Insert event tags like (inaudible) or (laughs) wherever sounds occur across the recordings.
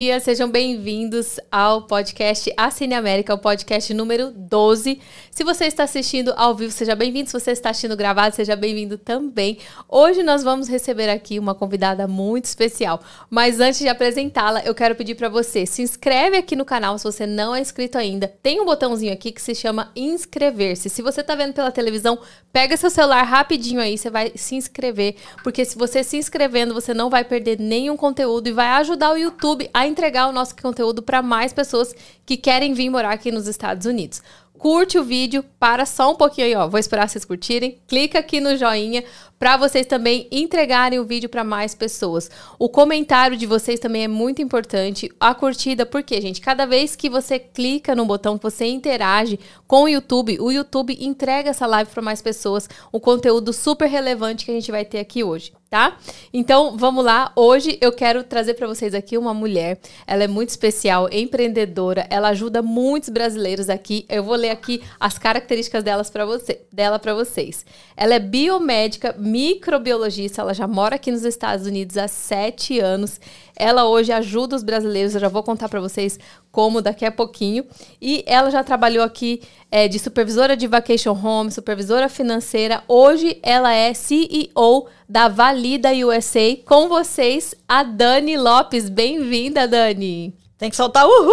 dia, sejam bem-vindos ao podcast A Cine América, o podcast número 12. Se você está assistindo ao vivo, seja bem-vindo. Se você está assistindo gravado, seja bem-vindo também. Hoje nós vamos receber aqui uma convidada muito especial. Mas antes de apresentá-la, eu quero pedir para você, se inscreve aqui no canal se você não é inscrito ainda. Tem um botãozinho aqui que se chama inscrever-se. Se você está vendo pela televisão, pega seu celular rapidinho aí, você vai se inscrever, porque se você se inscrevendo, você não vai perder nenhum conteúdo e vai ajudar o YouTube a entregar o nosso conteúdo para mais pessoas que querem vir morar aqui nos Estados Unidos. Curte o vídeo, para só um pouquinho aí, ó. Vou esperar vocês curtirem. Clica aqui no joinha para vocês também entregarem o vídeo para mais pessoas. O comentário de vocês também é muito importante. A curtida, porque, gente, cada vez que você clica no botão, que você interage com o YouTube, o YouTube entrega essa live para mais pessoas. O conteúdo super relevante que a gente vai ter aqui hoje tá? Então, vamos lá. Hoje eu quero trazer para vocês aqui uma mulher. Ela é muito especial, empreendedora. Ela ajuda muitos brasileiros aqui. Eu vou ler aqui as características delas para você, dela para vocês. Ela é biomédica, microbiologista. Ela já mora aqui nos Estados Unidos há sete anos. Ela hoje ajuda os brasileiros. Eu já vou contar para vocês como daqui a pouquinho. E ela já trabalhou aqui é, de supervisora de vacation home, supervisora financeira. Hoje ela é CEO da Valida USA. Com vocês, a Dani Lopes. Bem-vinda, Dani. Tem que soltar uhul!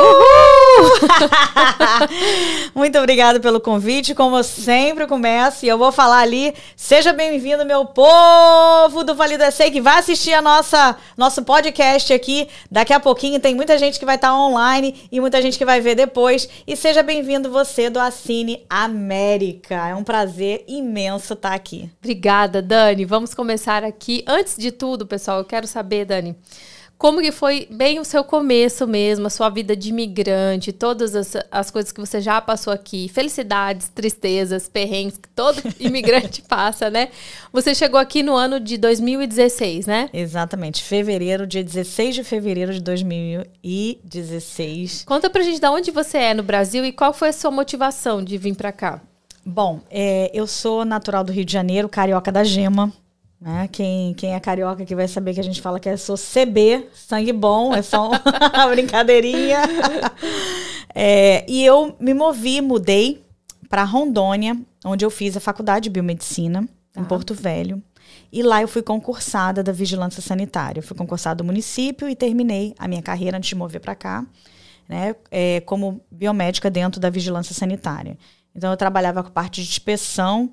Uhul! (laughs) Muito obrigada pelo convite. Como eu sempre começo, e eu vou falar ali, seja bem-vindo, meu povo do Vale do SA, que vai assistir a nossa nosso podcast aqui. Daqui a pouquinho tem muita gente que vai estar online e muita gente que vai ver depois. E seja bem-vindo você do Assine América. É um prazer imenso estar aqui. Obrigada, Dani. Vamos começar aqui. Antes de tudo, pessoal, eu quero saber, Dani, como que foi bem o seu começo mesmo, a sua vida de imigrante, todas as, as coisas que você já passou aqui, felicidades, tristezas, perrengues que todo (laughs) imigrante passa, né? Você chegou aqui no ano de 2016, né? Exatamente, fevereiro, dia 16 de fevereiro de 2016. Conta pra gente de onde você é no Brasil e qual foi a sua motivação de vir para cá? Bom, é, eu sou natural do Rio de Janeiro, carioca da Gema. Né? Quem, quem é carioca que vai saber que a gente fala que é sou CB, sangue bom, é só (laughs) uma brincadeirinha. É, e eu me movi, mudei para Rondônia, onde eu fiz a faculdade de biomedicina, em ah. Porto Velho. E lá eu fui concursada da vigilância sanitária. Eu fui concursada do município e terminei a minha carreira antes de mover para cá, né, é, como biomédica dentro da vigilância sanitária. Então eu trabalhava com parte de inspeção.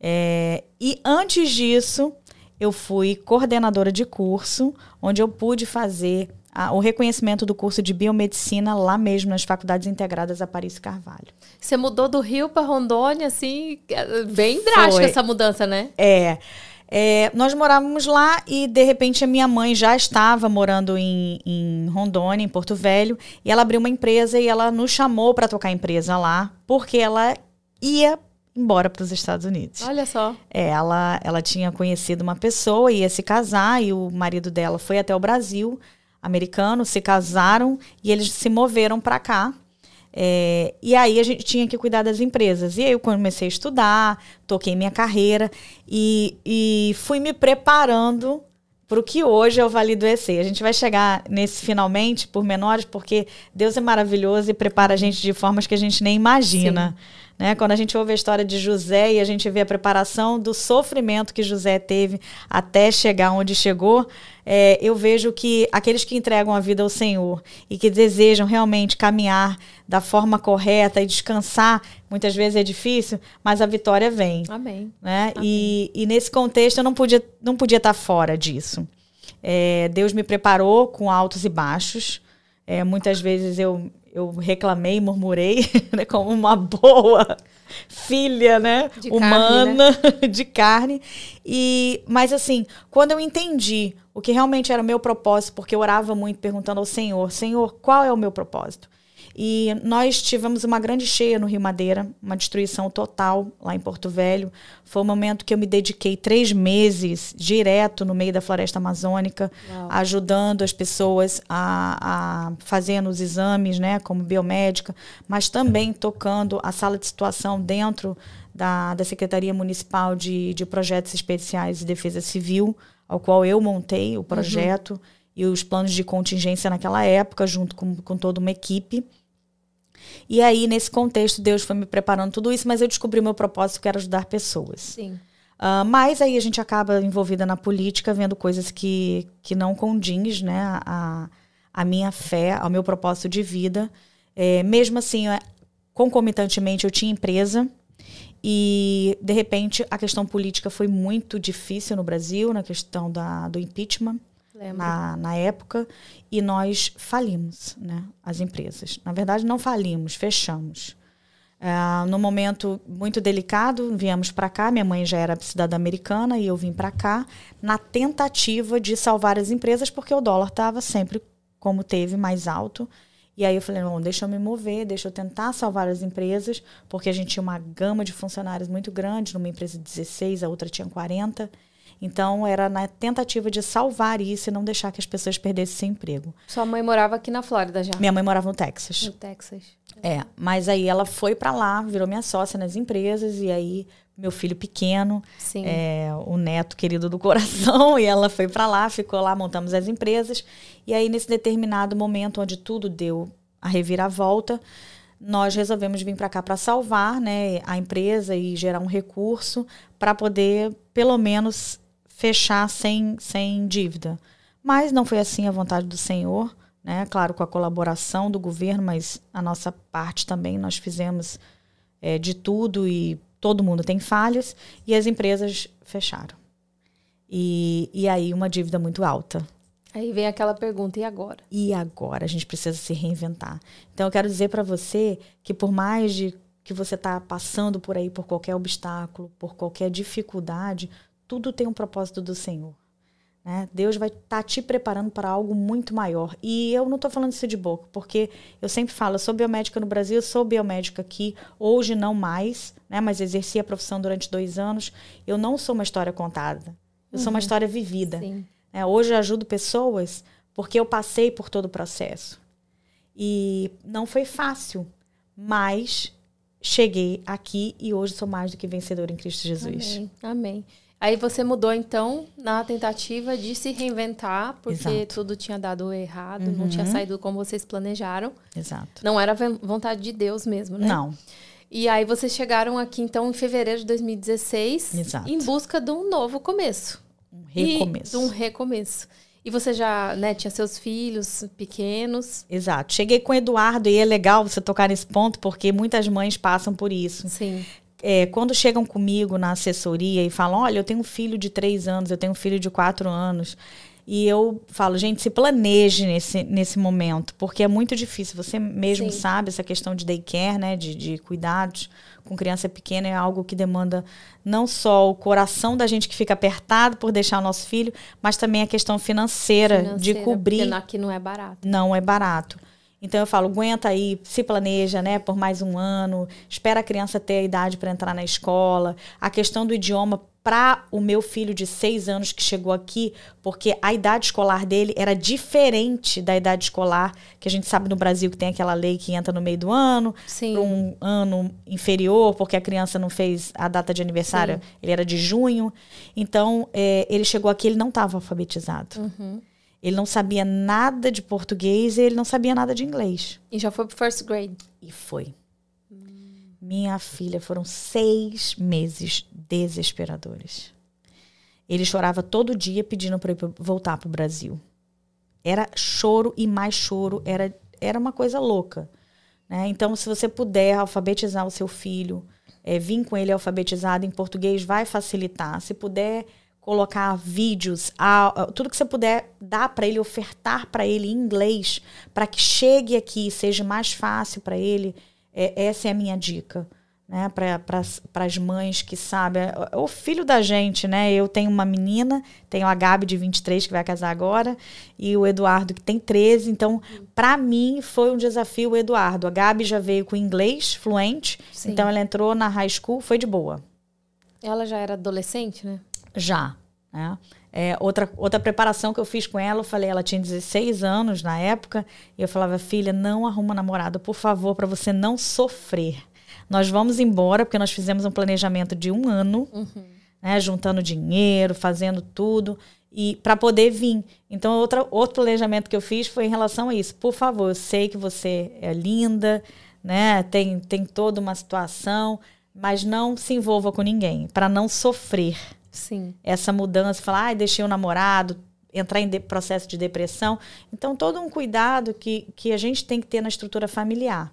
É, e antes disso, eu fui coordenadora de curso, onde eu pude fazer a, o reconhecimento do curso de biomedicina lá mesmo nas faculdades integradas a Paris Carvalho. Você mudou do Rio para Rondônia, assim, é, bem drástica Foi. essa mudança, né? É. É, nós morávamos lá e de repente a minha mãe já estava morando em, em Rondônia, em Porto Velho, e ela abriu uma empresa e ela nos chamou para tocar empresa lá, porque ela ia embora para os Estados Unidos. Olha só. É, ela, ela tinha conhecido uma pessoa, ia se casar, e o marido dela foi até o Brasil, americano, se casaram e eles se moveram para cá. É, e aí a gente tinha que cuidar das empresas. E aí eu comecei a estudar, toquei minha carreira e, e fui me preparando para o que hoje é o Vale do EC. A gente vai chegar nesse finalmente por menores, porque Deus é maravilhoso e prepara a gente de formas que a gente nem imagina. Sim. Né? Quando a gente ouve a história de José e a gente vê a preparação do sofrimento que José teve até chegar onde chegou, é, eu vejo que aqueles que entregam a vida ao Senhor e que desejam realmente caminhar da forma correta e descansar, muitas vezes é difícil, mas a vitória vem. Amém. Né? Amém. E, e nesse contexto eu não podia, não podia estar fora disso. É, Deus me preparou com altos e baixos. É, muitas vezes eu eu reclamei, murmurei, (laughs) né, como uma boa filha, né, de humana, carne, né? (laughs) de carne. E, mas assim, quando eu entendi o que realmente era o meu propósito, porque eu orava muito perguntando ao Senhor, Senhor, qual é o meu propósito? E nós tivemos uma grande cheia no Rio Madeira, uma destruição total lá em Porto Velho. Foi um momento que eu me dediquei três meses direto no meio da floresta amazônica, Uau. ajudando as pessoas a, a fazendo os exames, né, como biomédica, mas também tocando a sala de situação dentro da, da Secretaria Municipal de, de Projetos Especiais de Defesa Civil, ao qual eu montei o projeto. Uhum e os planos de contingência naquela época, junto com, com toda uma equipe. E aí, nesse contexto, Deus foi me preparando tudo isso, mas eu descobri o meu propósito, que era ajudar pessoas. Sim. Uh, mas aí a gente acaba envolvida na política, vendo coisas que, que não condiz né, a, a minha fé, ao meu propósito de vida. É, mesmo assim, concomitantemente, eu tinha empresa e, de repente, a questão política foi muito difícil no Brasil, na questão da, do impeachment. Na, na época, e nós falimos, né, as empresas. Na verdade, não falimos, fechamos. Uh, no momento muito delicado, viemos para cá. Minha mãe já era cidadã americana e eu vim para cá na tentativa de salvar as empresas, porque o dólar estava sempre como teve, mais alto. E aí eu falei, não, deixa eu me mover, deixa eu tentar salvar as empresas, porque a gente tinha uma gama de funcionários muito grande, numa empresa de 16, a outra tinha 40. Então, era na tentativa de salvar isso e não deixar que as pessoas perdessem seu emprego. Sua mãe morava aqui na Flórida já? Minha mãe morava no Texas. No Texas. É, mas aí ela foi para lá, virou minha sócia nas empresas, e aí meu filho pequeno, é, o neto querido do coração, (laughs) e ela foi para lá, ficou lá, montamos as empresas. E aí, nesse determinado momento onde tudo deu a reviravolta, nós resolvemos vir para cá para salvar né, a empresa e gerar um recurso para poder, pelo menos, fechar sem, sem dívida. Mas não foi assim a vontade do Senhor, né? Claro, com a colaboração do governo, mas a nossa parte também nós fizemos é, de tudo e todo mundo tem falhas e as empresas fecharam. E, e aí uma dívida muito alta. Aí vem aquela pergunta, e agora? E agora? A gente precisa se reinventar. Então eu quero dizer para você que por mais de que você está passando por aí por qualquer obstáculo, por qualquer dificuldade, tudo tem um propósito do Senhor. Né? Deus vai estar tá te preparando para algo muito maior. E eu não estou falando isso de boca, porque eu sempre falo, eu sou biomédica no Brasil, sou biomédica aqui, hoje não mais, né? mas exerci a profissão durante dois anos. Eu não sou uma história contada, eu uhum. sou uma uhum. história vivida. Né? Hoje eu ajudo pessoas porque eu passei por todo o processo. E não foi fácil, mas cheguei aqui e hoje sou mais do que vencedora em Cristo Jesus. Amém. Amém. Aí você mudou, então, na tentativa de se reinventar, porque Exato. tudo tinha dado errado, uhum. não tinha uhum. saído como vocês planejaram. Exato. Não era vontade de Deus mesmo, né? Não. E aí vocês chegaram aqui, então, em fevereiro de 2016, Exato. em busca de um novo começo. Um recomeço. E, um recomeço. E você já né, tinha seus filhos pequenos. Exato. Cheguei com o Eduardo e é legal você tocar nesse ponto, porque muitas mães passam por isso. Sim é, quando chegam comigo na assessoria e falam: olha, eu tenho um filho de três anos, eu tenho um filho de quatro anos. E eu falo, gente, se planeje nesse, nesse momento, porque é muito difícil. Você mesmo Sim. sabe essa questão de daycare, né? De, de cuidados com criança pequena é algo que demanda não só o coração da gente que fica apertado por deixar o nosso filho, mas também a questão financeira, financeira de cobrir. Aqui não é barato. Não é barato. Então eu falo, aguenta aí, se planeja, né, por mais um ano, espera a criança ter a idade para entrar na escola. A questão do idioma para o meu filho de seis anos que chegou aqui, porque a idade escolar dele era diferente da idade escolar que a gente sabe no Brasil que tem aquela lei que entra no meio do ano, para um ano inferior, porque a criança não fez a data de aniversário, Sim. ele era de junho. Então é, ele chegou aqui, ele não estava alfabetizado. Uhum. Ele não sabia nada de português e ele não sabia nada de inglês. E já foi pro first grade? E foi. Minha filha, foram seis meses desesperadores. Ele chorava todo dia pedindo para voltar para o Brasil. Era choro e mais choro, era, era uma coisa louca. Né? Então, se você puder alfabetizar o seu filho, é, vir com ele alfabetizado em português, vai facilitar. Se puder colocar vídeos, tudo que você puder dar para ele, ofertar para ele em inglês, para que chegue aqui, seja mais fácil para ele. É, essa é a minha dica. Né, para as mães que sabem, é, o filho da gente, né? Eu tenho uma menina, tenho a Gabi de 23 que vai casar agora e o Eduardo que tem 13, então para mim foi um desafio o Eduardo. A Gabi já veio com inglês fluente, Sim. então ela entrou na high school, foi de boa. Ela já era adolescente, né? Já. Né? É, outra, outra preparação que eu fiz com ela, eu falei, ela tinha 16 anos na época, e eu falava, filha, não arruma namorado, por favor, para você não sofrer. Nós vamos embora, porque nós fizemos um planejamento de um ano, uhum. né, juntando dinheiro, fazendo tudo. e para poder vir. Então, outra, outro planejamento que eu fiz foi em relação a isso. Por favor, eu sei que você é linda, né? Tem, tem toda uma situação, mas não se envolva com ninguém, para não sofrer. Sim. Essa mudança, falar, ai, deixei o namorado, entrar em processo de depressão. Então, todo um cuidado que, que a gente tem que ter na estrutura familiar.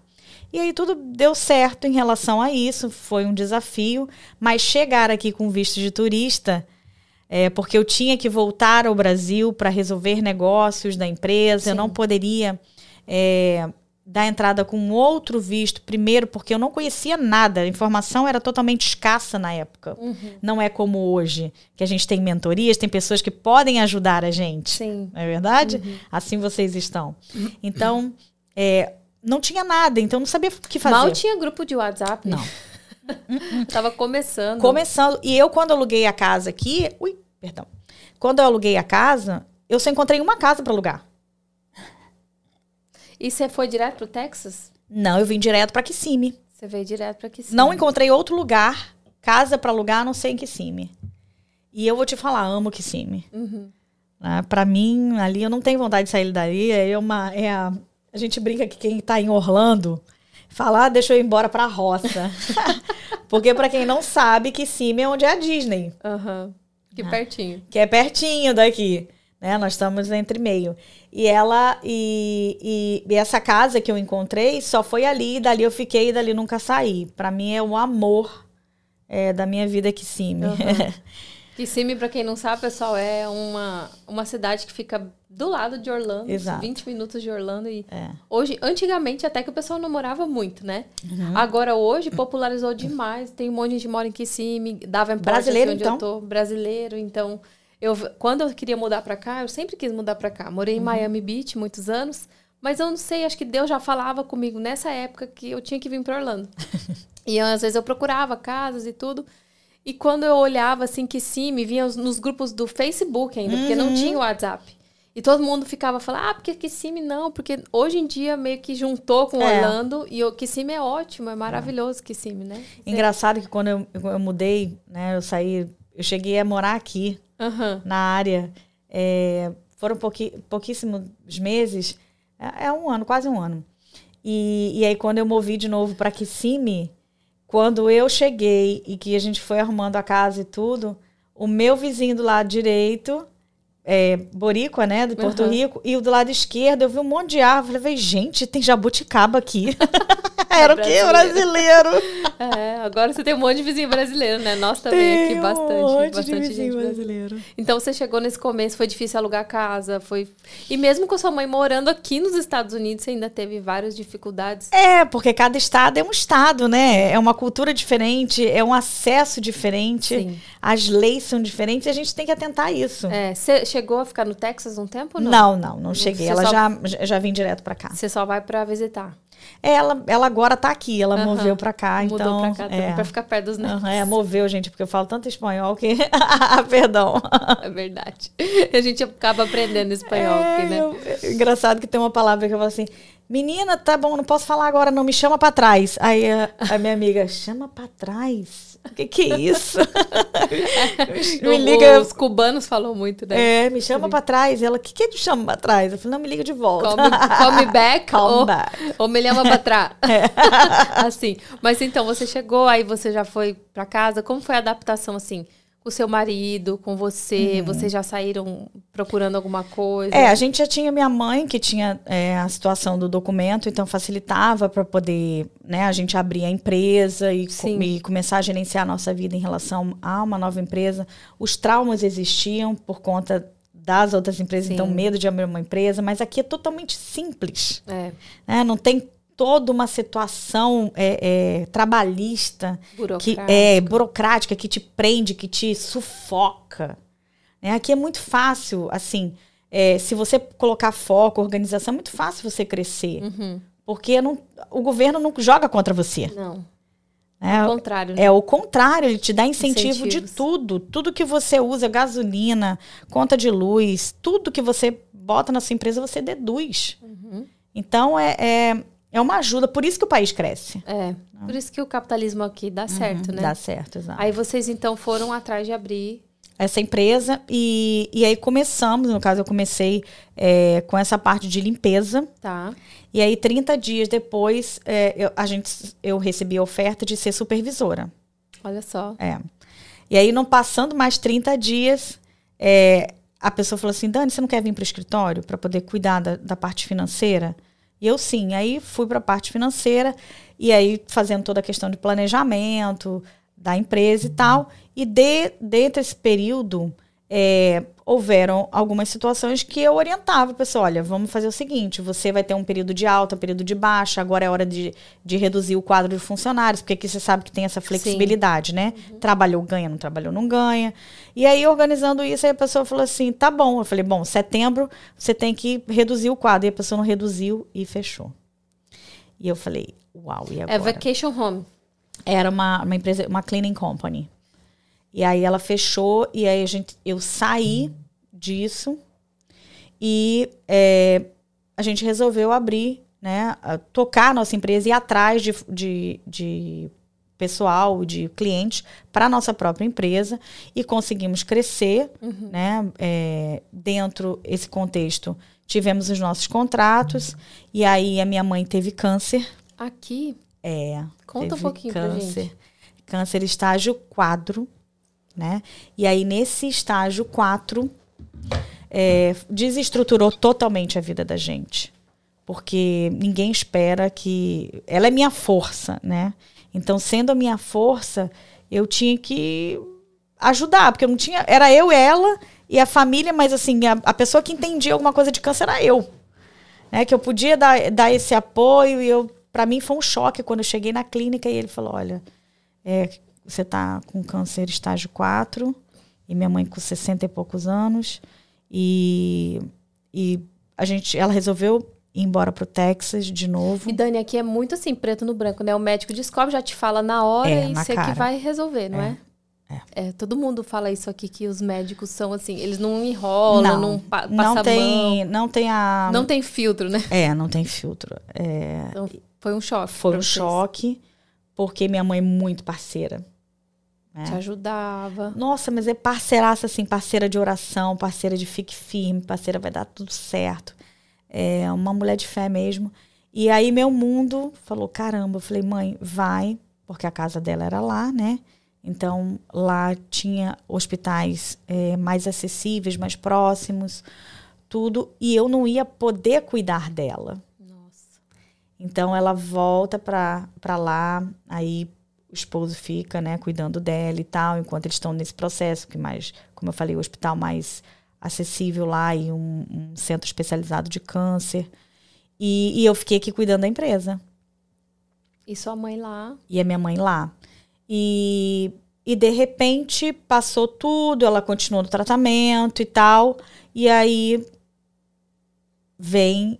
E aí tudo deu certo em relação a isso, foi um desafio, mas chegar aqui com visto de turista é, porque eu tinha que voltar ao Brasil para resolver negócios da empresa, Sim. eu não poderia é, dar entrada com outro visto, primeiro porque eu não conhecia nada, a informação era totalmente escassa na época. Uhum. Não é como hoje, que a gente tem mentorias, tem pessoas que podem ajudar a gente. Sim. Não é verdade? Uhum. Assim vocês estão. Então, é, não tinha nada, então não sabia o que fazer. Mal tinha grupo de WhatsApp. Não. (laughs) Tava começando. Começando. E eu, quando aluguei a casa aqui. Ui, perdão. Quando eu aluguei a casa, eu só encontrei uma casa para alugar. E você foi direto pro Texas? Não, eu vim direto para Kissimmee. Você veio direto para Kissimmee. Não encontrei outro lugar, casa para alugar, não sei em Kissimmee. E eu vou te falar, amo Kissimmee. Uhum. Ah, para mim, ali eu não tenho vontade de sair dali. É uma, é a, a gente brinca que quem tá em Orlando falar, ah, deixa eu ir embora pra roça. (laughs) Porque para quem não sabe, Kissimmee é onde é a Disney. Uhum. Que ah, pertinho. Que é pertinho daqui. Né? Nós estamos entre meio. E ela e, e, e, essa casa que eu encontrei só foi ali, dali eu fiquei e dali nunca saí. Para mim é o amor é, da minha vida Kissimmee. Uhum. Kissimmee, (laughs) para quem não sabe, pessoal, é uma, uma cidade que fica do lado de Orlando, Exato. 20 minutos de Orlando e é. hoje, antigamente até que o pessoal não morava muito, né? Uhum. Agora hoje popularizou demais, tem um monte de gente que mora em Kissimmee, dava brasileiro onde então? eu tô, brasileiro, então eu quando eu queria mudar para cá, eu sempre quis mudar para cá. Morei em uhum. Miami Beach muitos anos, mas eu não sei, acho que Deus já falava comigo nessa época que eu tinha que vir para Orlando. (laughs) e eu, às vezes eu procurava casas e tudo. E quando eu olhava assim que sim, me vinha nos grupos do Facebook ainda, uhum. porque não uhum. tinha o WhatsApp. E todo mundo ficava falando, ah, porque Kissimmee não, porque hoje em dia meio que juntou com é. Orlando e o Kissimmee é ótimo, é maravilhoso Kissimmee, né? Engraçado que quando eu, eu mudei, né, eu saí, eu cheguei a morar aqui, uhum. na área, é, foram pouqui, pouquíssimos meses, é, é, um ano, quase um ano. E, e aí quando eu movi de novo para Kissimmee, quando eu cheguei e que a gente foi arrumando a casa e tudo, o meu vizinho do lado direito é, Boricua, né, de Porto uhum. Rico, e o do lado esquerdo eu vi um monte de árvore. Falei, gente, tem jabuticaba aqui. (laughs) Era o quê? Brasileiro. (laughs) É, agora você tem um monte de vizinho brasileiro, né? Nós também tem aqui, bastante. Um monte bastante de vizinho brasileiro. Então você chegou nesse começo, foi difícil alugar casa, foi. E mesmo com sua mãe morando aqui nos Estados Unidos, você ainda teve várias dificuldades. É, porque cada estado é um estado, né? É uma cultura diferente, é um acesso diferente, Sim. As leis são diferentes e a gente tem que atentar a isso. É, você chegou a ficar no Texas um tempo? Não, não, não, não cheguei. Você Ela só... já, já vim direto para cá. Você só vai para visitar? Ela, ela agora tá aqui, ela uhum. moveu para cá, Mudou então. Mudou pra cá é. pra ficar perto dos netos. Uhum, é, moveu, gente, porque eu falo tanto espanhol que. (laughs) Perdão. É verdade. (laughs) A gente acaba aprendendo espanhol é, aqui, né? Eu, é engraçado que tem uma palavra que eu falo assim: menina, tá bom, não posso falar agora, não, me chama para trás. Aí a, (laughs) a minha amiga, chama para trás? O que, que é isso? (laughs) me liga. Os cubanos falam muito, né? É, me chama para trás. Ela, o que, que te chama para trás? Eu falei, não, me liga de volta. Come, (laughs) back, come ou, back. ou me leva para trás. É. assim. Mas então, você chegou, aí você já foi para casa. Como foi a adaptação, assim? O seu marido, com você? Uhum. Vocês já saíram procurando alguma coisa? É, a gente já tinha minha mãe que tinha é, a situação do documento, então facilitava para poder, né, a gente abrir a empresa e, e, começar a gerenciar a nossa vida em relação a uma nova empresa. Os traumas existiam por conta das outras empresas, então, Sim. então medo de abrir uma empresa, mas aqui é totalmente simples. É. Né? Não tem toda uma situação é, é, trabalhista que é burocrática que te prende, que te sufoca. Né? Aqui é muito fácil, assim, é, se você colocar foco, organização, é muito fácil você crescer, uhum. porque não, o governo não joga contra você. Não. É, o contrário. Né? É o contrário, ele te dá incentivo Incentivos. de tudo. Tudo que você usa, gasolina, conta de luz, tudo que você bota na sua empresa, você deduz. Uhum. Então, é, é é uma ajuda, por isso que o país cresce. É, por isso que o capitalismo aqui dá certo, uhum, né? Dá certo, exato. Aí vocês então foram atrás de abrir essa empresa e, e aí começamos, no caso eu comecei é, com essa parte de limpeza. Tá. E aí 30 dias depois é, eu, a gente, eu recebi a oferta de ser supervisora. Olha só. É. E aí não passando mais 30 dias, é, a pessoa falou assim, Dani, você não quer vir para o escritório para poder cuidar da, da parte financeira? E eu sim, aí fui para a parte financeira e aí fazendo toda a questão de planejamento da empresa e tal. E de, dentro desse período, é, houveram algumas situações que eu orientava a pessoa, olha, vamos fazer o seguinte, você vai ter um período de alta, um período de baixa, agora é hora de, de reduzir o quadro de funcionários, porque aqui você sabe que tem essa flexibilidade, Sim. né? Uhum. Trabalhou, ganha, não trabalhou, não ganha. E aí, organizando isso, aí a pessoa falou assim, tá bom. Eu falei, bom, setembro você tem que reduzir o quadro. E a pessoa não reduziu e fechou. E eu falei, uau, e é agora? É Vacation Home. Era uma, uma empresa, uma cleaning company. E aí ela fechou e aí a gente, eu saí disso e é, a gente resolveu abrir, né, tocar a nossa empresa e ir atrás de, de, de pessoal, de clientes para a nossa própria empresa e conseguimos crescer, uhum. né, é, dentro esse contexto. Tivemos os nossos contratos e aí a minha mãe teve câncer. Aqui? É. Conta um pouquinho câncer, pra gente. Câncer estágio 4 né? E aí, nesse estágio 4, é, desestruturou totalmente a vida da gente. Porque ninguém espera que. Ela é minha força, né? Então, sendo a minha força, eu tinha que ajudar, porque eu não tinha. Era eu, ela e a família, mas assim, a, a pessoa que entendia alguma coisa de câncer era eu. Né? Que eu podia dar, dar esse apoio e eu. Para mim foi um choque quando eu cheguei na clínica e ele falou: olha, é, você está com câncer estágio 4 e minha mãe com 60 e poucos anos e, e a gente ela resolveu ir embora pro Texas de novo. E Dani, aqui é muito assim, preto no branco, né? O médico descobre, já te fala na hora é, e você que vai resolver, não é? é? É. todo mundo fala isso aqui que os médicos são assim, eles não enrolam, não, não pa não tem, mão. não tem a não tem filtro, né? É, não tem filtro. É... Então, foi um choque. Foi um vocês. choque porque minha mãe é muito parceira. É. Te ajudava. Nossa, mas é parceiraça, assim, parceira de oração, parceira de fique firme, parceira vai dar tudo certo. É uma mulher de fé mesmo. E aí meu mundo falou, caramba, eu falei, mãe, vai, porque a casa dela era lá, né? Então lá tinha hospitais é, mais acessíveis, mais próximos, tudo, e eu não ia poder cuidar dela. Nossa. Então ela volta para lá, aí o esposo fica, né, cuidando dela e tal, enquanto eles estão nesse processo, que mais, como eu falei, o hospital mais acessível lá e um, um centro especializado de câncer. E, e, eu fiquei aqui cuidando da empresa. E sua mãe lá? E a minha mãe lá. E, e de repente passou tudo, ela continuou no tratamento e tal. E aí vem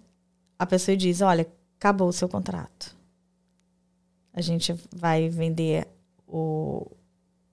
a pessoa e diz: Olha, acabou o seu contrato a gente vai vender o,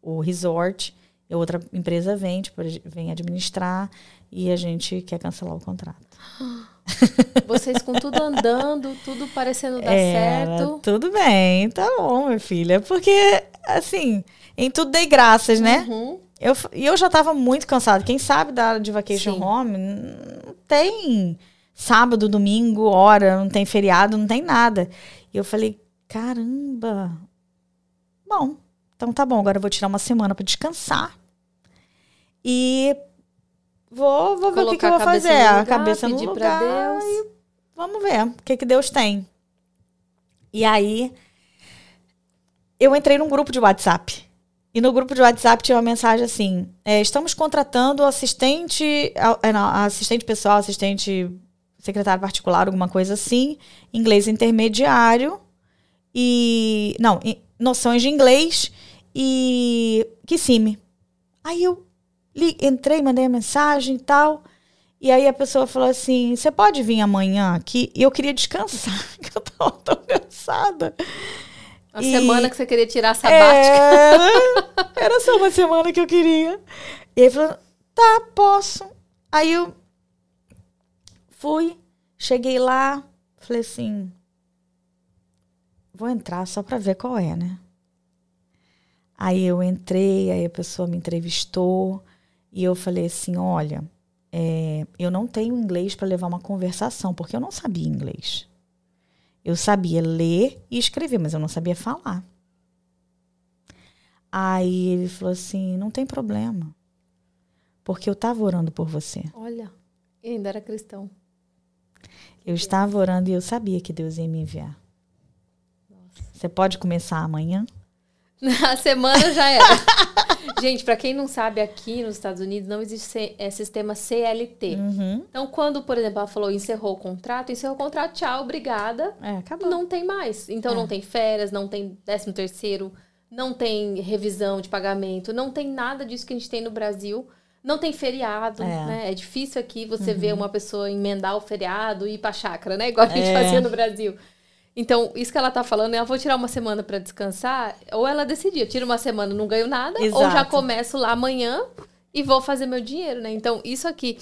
o resort, e outra empresa vem, tipo, vem administrar e a gente quer cancelar o contrato. (gasps) Vocês com tudo andando, tudo parecendo dar é, certo. Tudo bem, tá bom, minha filha. Porque, assim, em tudo dei graças, né? Uhum. Eu, e eu já tava muito cansada. Quem sabe da área de vacation Sim. home, não tem sábado, domingo, hora, não tem feriado, não tem nada. E eu falei, Caramba! Bom, então tá bom, agora eu vou tirar uma semana para descansar. E vou, vou ver o que, que eu vou fazer. Lugar, a cabeça no lugar. Deus. vamos ver o que, que Deus tem. E aí, eu entrei num grupo de WhatsApp. E no grupo de WhatsApp tinha uma mensagem assim: é, estamos contratando assistente, é, não, assistente pessoal, assistente secretário particular, alguma coisa assim, inglês intermediário e. Não, noções de inglês e que sim Aí eu li, entrei, mandei a mensagem e tal. E aí a pessoa falou assim: Você pode vir amanhã aqui? E eu queria descansar, (laughs) que eu tava tão cansada. A e semana que você queria tirar sabática. Era, (laughs) era só uma semana que eu queria. E ele falou: Tá, posso. Aí eu fui, cheguei lá, falei assim: vou entrar só para ver qual é, né? Aí eu entrei, aí a pessoa me entrevistou E eu falei assim: olha, é, eu não tenho inglês para levar uma conversação, porque eu não sabia inglês. Eu sabia ler e escrever, mas eu não sabia falar. Aí ele falou assim: não tem problema, porque eu estava orando por você. Olha, ainda era cristão. Eu estava orando e eu sabia que Deus ia me enviar. Você pode começar amanhã? (laughs) Na semana já era. (laughs) Gente, para quem não sabe, aqui nos Estados Unidos não existe é, sistema CLT. Uhum. Então, quando, por exemplo, ela falou encerrou o contrato, encerrou o contrato, tchau, obrigada. É, acabou. Não tem mais. Então, É. não tem férias, não tem décimo terceiro, não tem revisão de pagamento, não tem nada disso que a gente tem no Brasil. Não tem feriado, É. Uhum. né? É difícil aqui você ver uma pessoa emendar o feriado e ir pra chácara, né? Igual a gente É. fazia no Brasil. Então, isso que ela tá falando, ela vou tirar uma semana pra descansar, ou ela decidir, eu tiro uma semana, não ganho nada, ou já Exato. começo lá amanhã e vou fazer meu dinheiro, né? Então, isso aqui,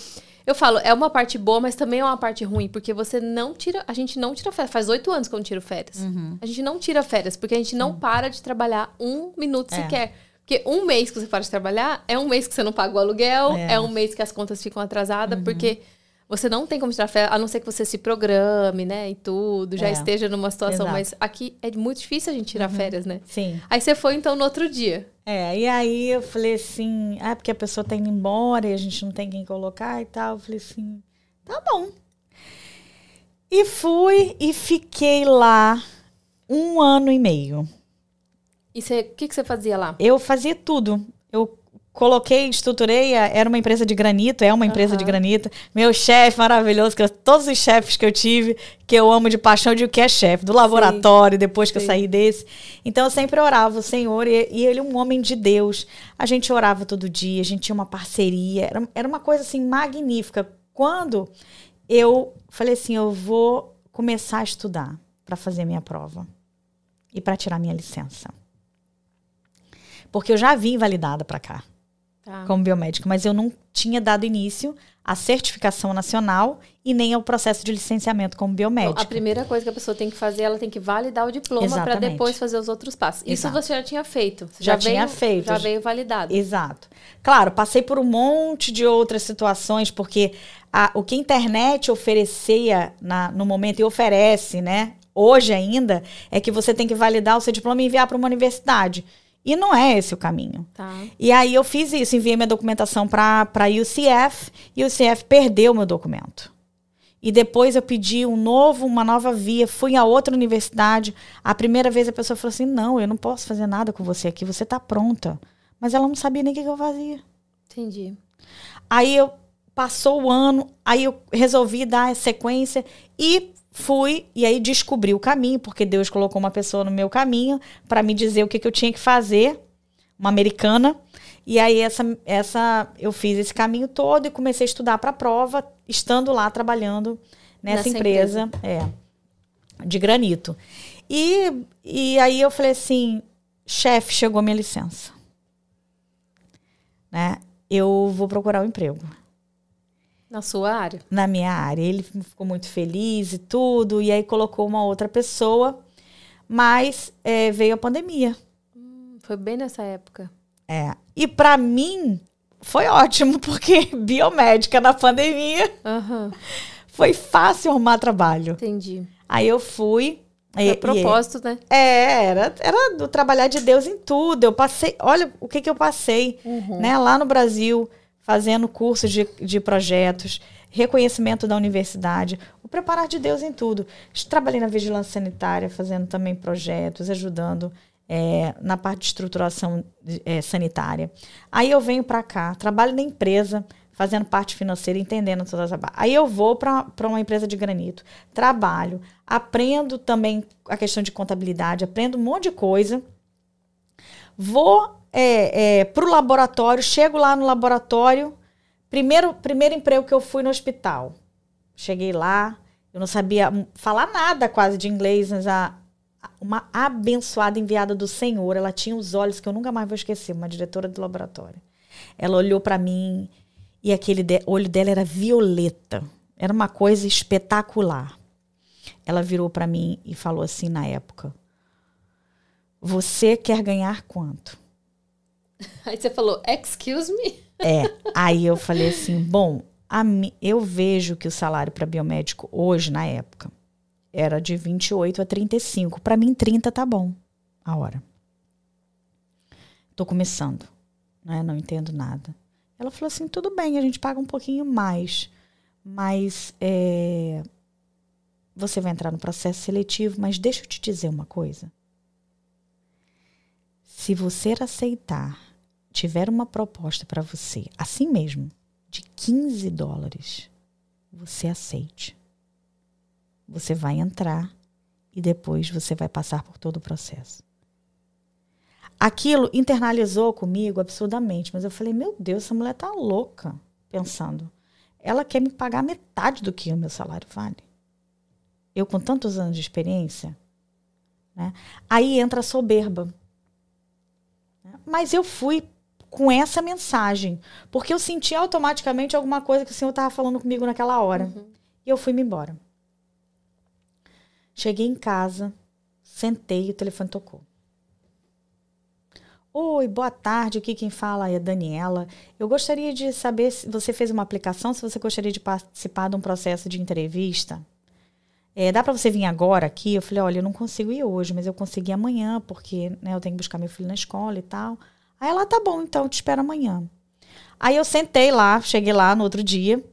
eu falo, é uma parte boa, mas também é uma parte ruim, porque você não tira, a gente não tira férias. Faz oito anos que eu não tiro férias. Uhum. A gente não tira férias, porque a gente não para de trabalhar um minuto É. sequer. Porque um mês que você para de trabalhar é um mês que você não paga o aluguel, É. é, um mês que as contas ficam atrasadas, porque você não tem como tirar férias, a não ser que você se programe, né, e tudo, já É. esteja numa situação. Exato. Mas aqui é muito difícil a gente tirar férias, né? Sim. Aí você foi, então, no outro dia. É, e aí eu falei assim, ah, porque a pessoa tá indo embora e a gente não tem quem colocar e tal. Eu falei assim, tá bom. E fui e fiquei lá um ano e meio. E o que, que você fazia lá? Eu fazia tudo. Eu coloquei, estruturei, a- era uma empresa de granito, é uma empresa de Aham. granito. Meu chefe maravilhoso, que eu- todos os chefes que eu tive, que eu amo de paixão, eu digo que é chefe, do laboratório, depois que eu Sim. saí desse. Então eu sempre orava o Senhor, e, e ele um homem de Deus. A gente orava todo dia, a gente tinha uma parceria, era, era uma coisa assim magnífica. Quando eu falei assim, eu vou começar a estudar para fazer minha prova e para tirar minha licença. Porque eu já vim validada para cá Tá. como biomédica, mas eu não tinha dado início à certificação nacional e nem ao processo de licenciamento como Então, biomédica. a primeira coisa que a pessoa tem que fazer, ela tem que validar o diploma para depois fazer os outros passos. Isso Exato. você já tinha feito. Você Já veio, tinha feito. Já veio validado. Exato. Claro, passei por um monte de outras situações, porque a- o que a internet oferecia na- no momento e oferece, né, hoje ainda, é que você tem que validar o seu diploma e enviar para uma universidade. E não é esse o caminho. Tá. E aí eu fiz isso, enviei minha documentação para a UCF e o UCF perdeu meu documento. E depois eu pedi um novo, uma nova via, fui a outra universidade. A primeira vez a pessoa falou assim: "Não, eu não posso fazer nada com você aqui, você está pronta". Mas ela não sabia nem o que, que eu fazia. Entendi. Aí eu passou o ano, aí eu resolvi dar a sequência e fui e aí descobri o caminho, porque Deus colocou uma pessoa no meu caminho para me dizer o que, que eu tinha que fazer, uma americana. E aí essa essa eu fiz esse caminho todo e comecei a estudar para a prova, estando lá trabalhando nessa, Nessa empresa, é, de granito. E, e aí eu falei assim, chefe, chegou minha licença. Né? Eu vou procurar um emprego Na sua área. na minha área. Ele ficou muito feliz e tudo, e aí colocou uma outra pessoa, mas é, veio a pandemia. Hum, Foi bem nessa época. É. E para mim foi ótimo, (laughs) porque biomédica na pandemia Aham. (laughs) foi fácil arrumar trabalho. Entendi. Aí eu fui. E- a propósito, né? e- é, era, era do trabalhar de Deus em tudo. Eu passei, olha o que, que eu passei. Uhum. né, lá no Brasil, fazendo cursos de, de projetos, reconhecimento da universidade, o preparar de Deus em tudo. Trabalhei na vigilância sanitária, fazendo também projetos, ajudando é, na parte de estruturação é, sanitária. Aí eu venho para cá, trabalho na empresa, fazendo parte financeira, entendendo todas as. Aí eu vou para uma empresa de granito, trabalho, aprendo também a questão de contabilidade, aprendo um monte de coisa. Vou é, para o laboratório, chego lá no laboratório. Primeiro, primeiro emprego que eu fui no hospital. Cheguei lá, eu não sabia falar nada quase de inglês, mas a- uma abençoada enviada do Senhor, ela tinha os olhos que eu nunca mais vou esquecer, uma diretora do laboratório. Ela olhou para mim e aquele de- olho dela era violeta. Era uma coisa espetacular. Ela virou para mim e falou assim na época: Você quer ganhar quanto? (laughs) Aí você falou, excuse me? (laughs) É. Aí eu falei assim: bom, mi, eu vejo que o salário para biomédico hoje, na época, era de 28 a 35. Para mim, 30 tá bom a hora. Tô começando, né? Não entendo nada. Ela falou assim: tudo bem, a gente paga um pouquinho mais, mas é, você vai entrar no processo seletivo. Mas deixa eu te dizer uma coisa. Se você aceitar, tiver uma proposta para você, assim mesmo, de 15 dólares, você aceite você vai entrar e depois você vai passar por todo o processo. Aquilo internalizou comigo absurdamente, mas eu falei: meu Deus, essa mulher tá louca, pensando. Ela quer me pagar metade do que o meu salário vale. Eu, com tantos anos de experiência. Né? Aí entra a soberba. Mas eu fui com essa mensagem, porque eu senti automaticamente alguma coisa que o Senhor estava falando comigo naquela hora. Uhum. E eu fui-me embora. Cheguei em casa, sentei e o telefone tocou. Oi, boa tarde. Aqui quem fala é a Daniela. Eu gostaria de saber se você fez uma aplicação, se você gostaria de participar de um processo de entrevista. É, dá para você vir agora aqui? Eu falei, olha, eu não consigo ir hoje, mas eu consegui amanhã, porque né, eu tenho que buscar meu filho na escola e tal. Aí ela, tá bom, então eu te espero amanhã. Aí eu sentei lá, cheguei lá no outro dia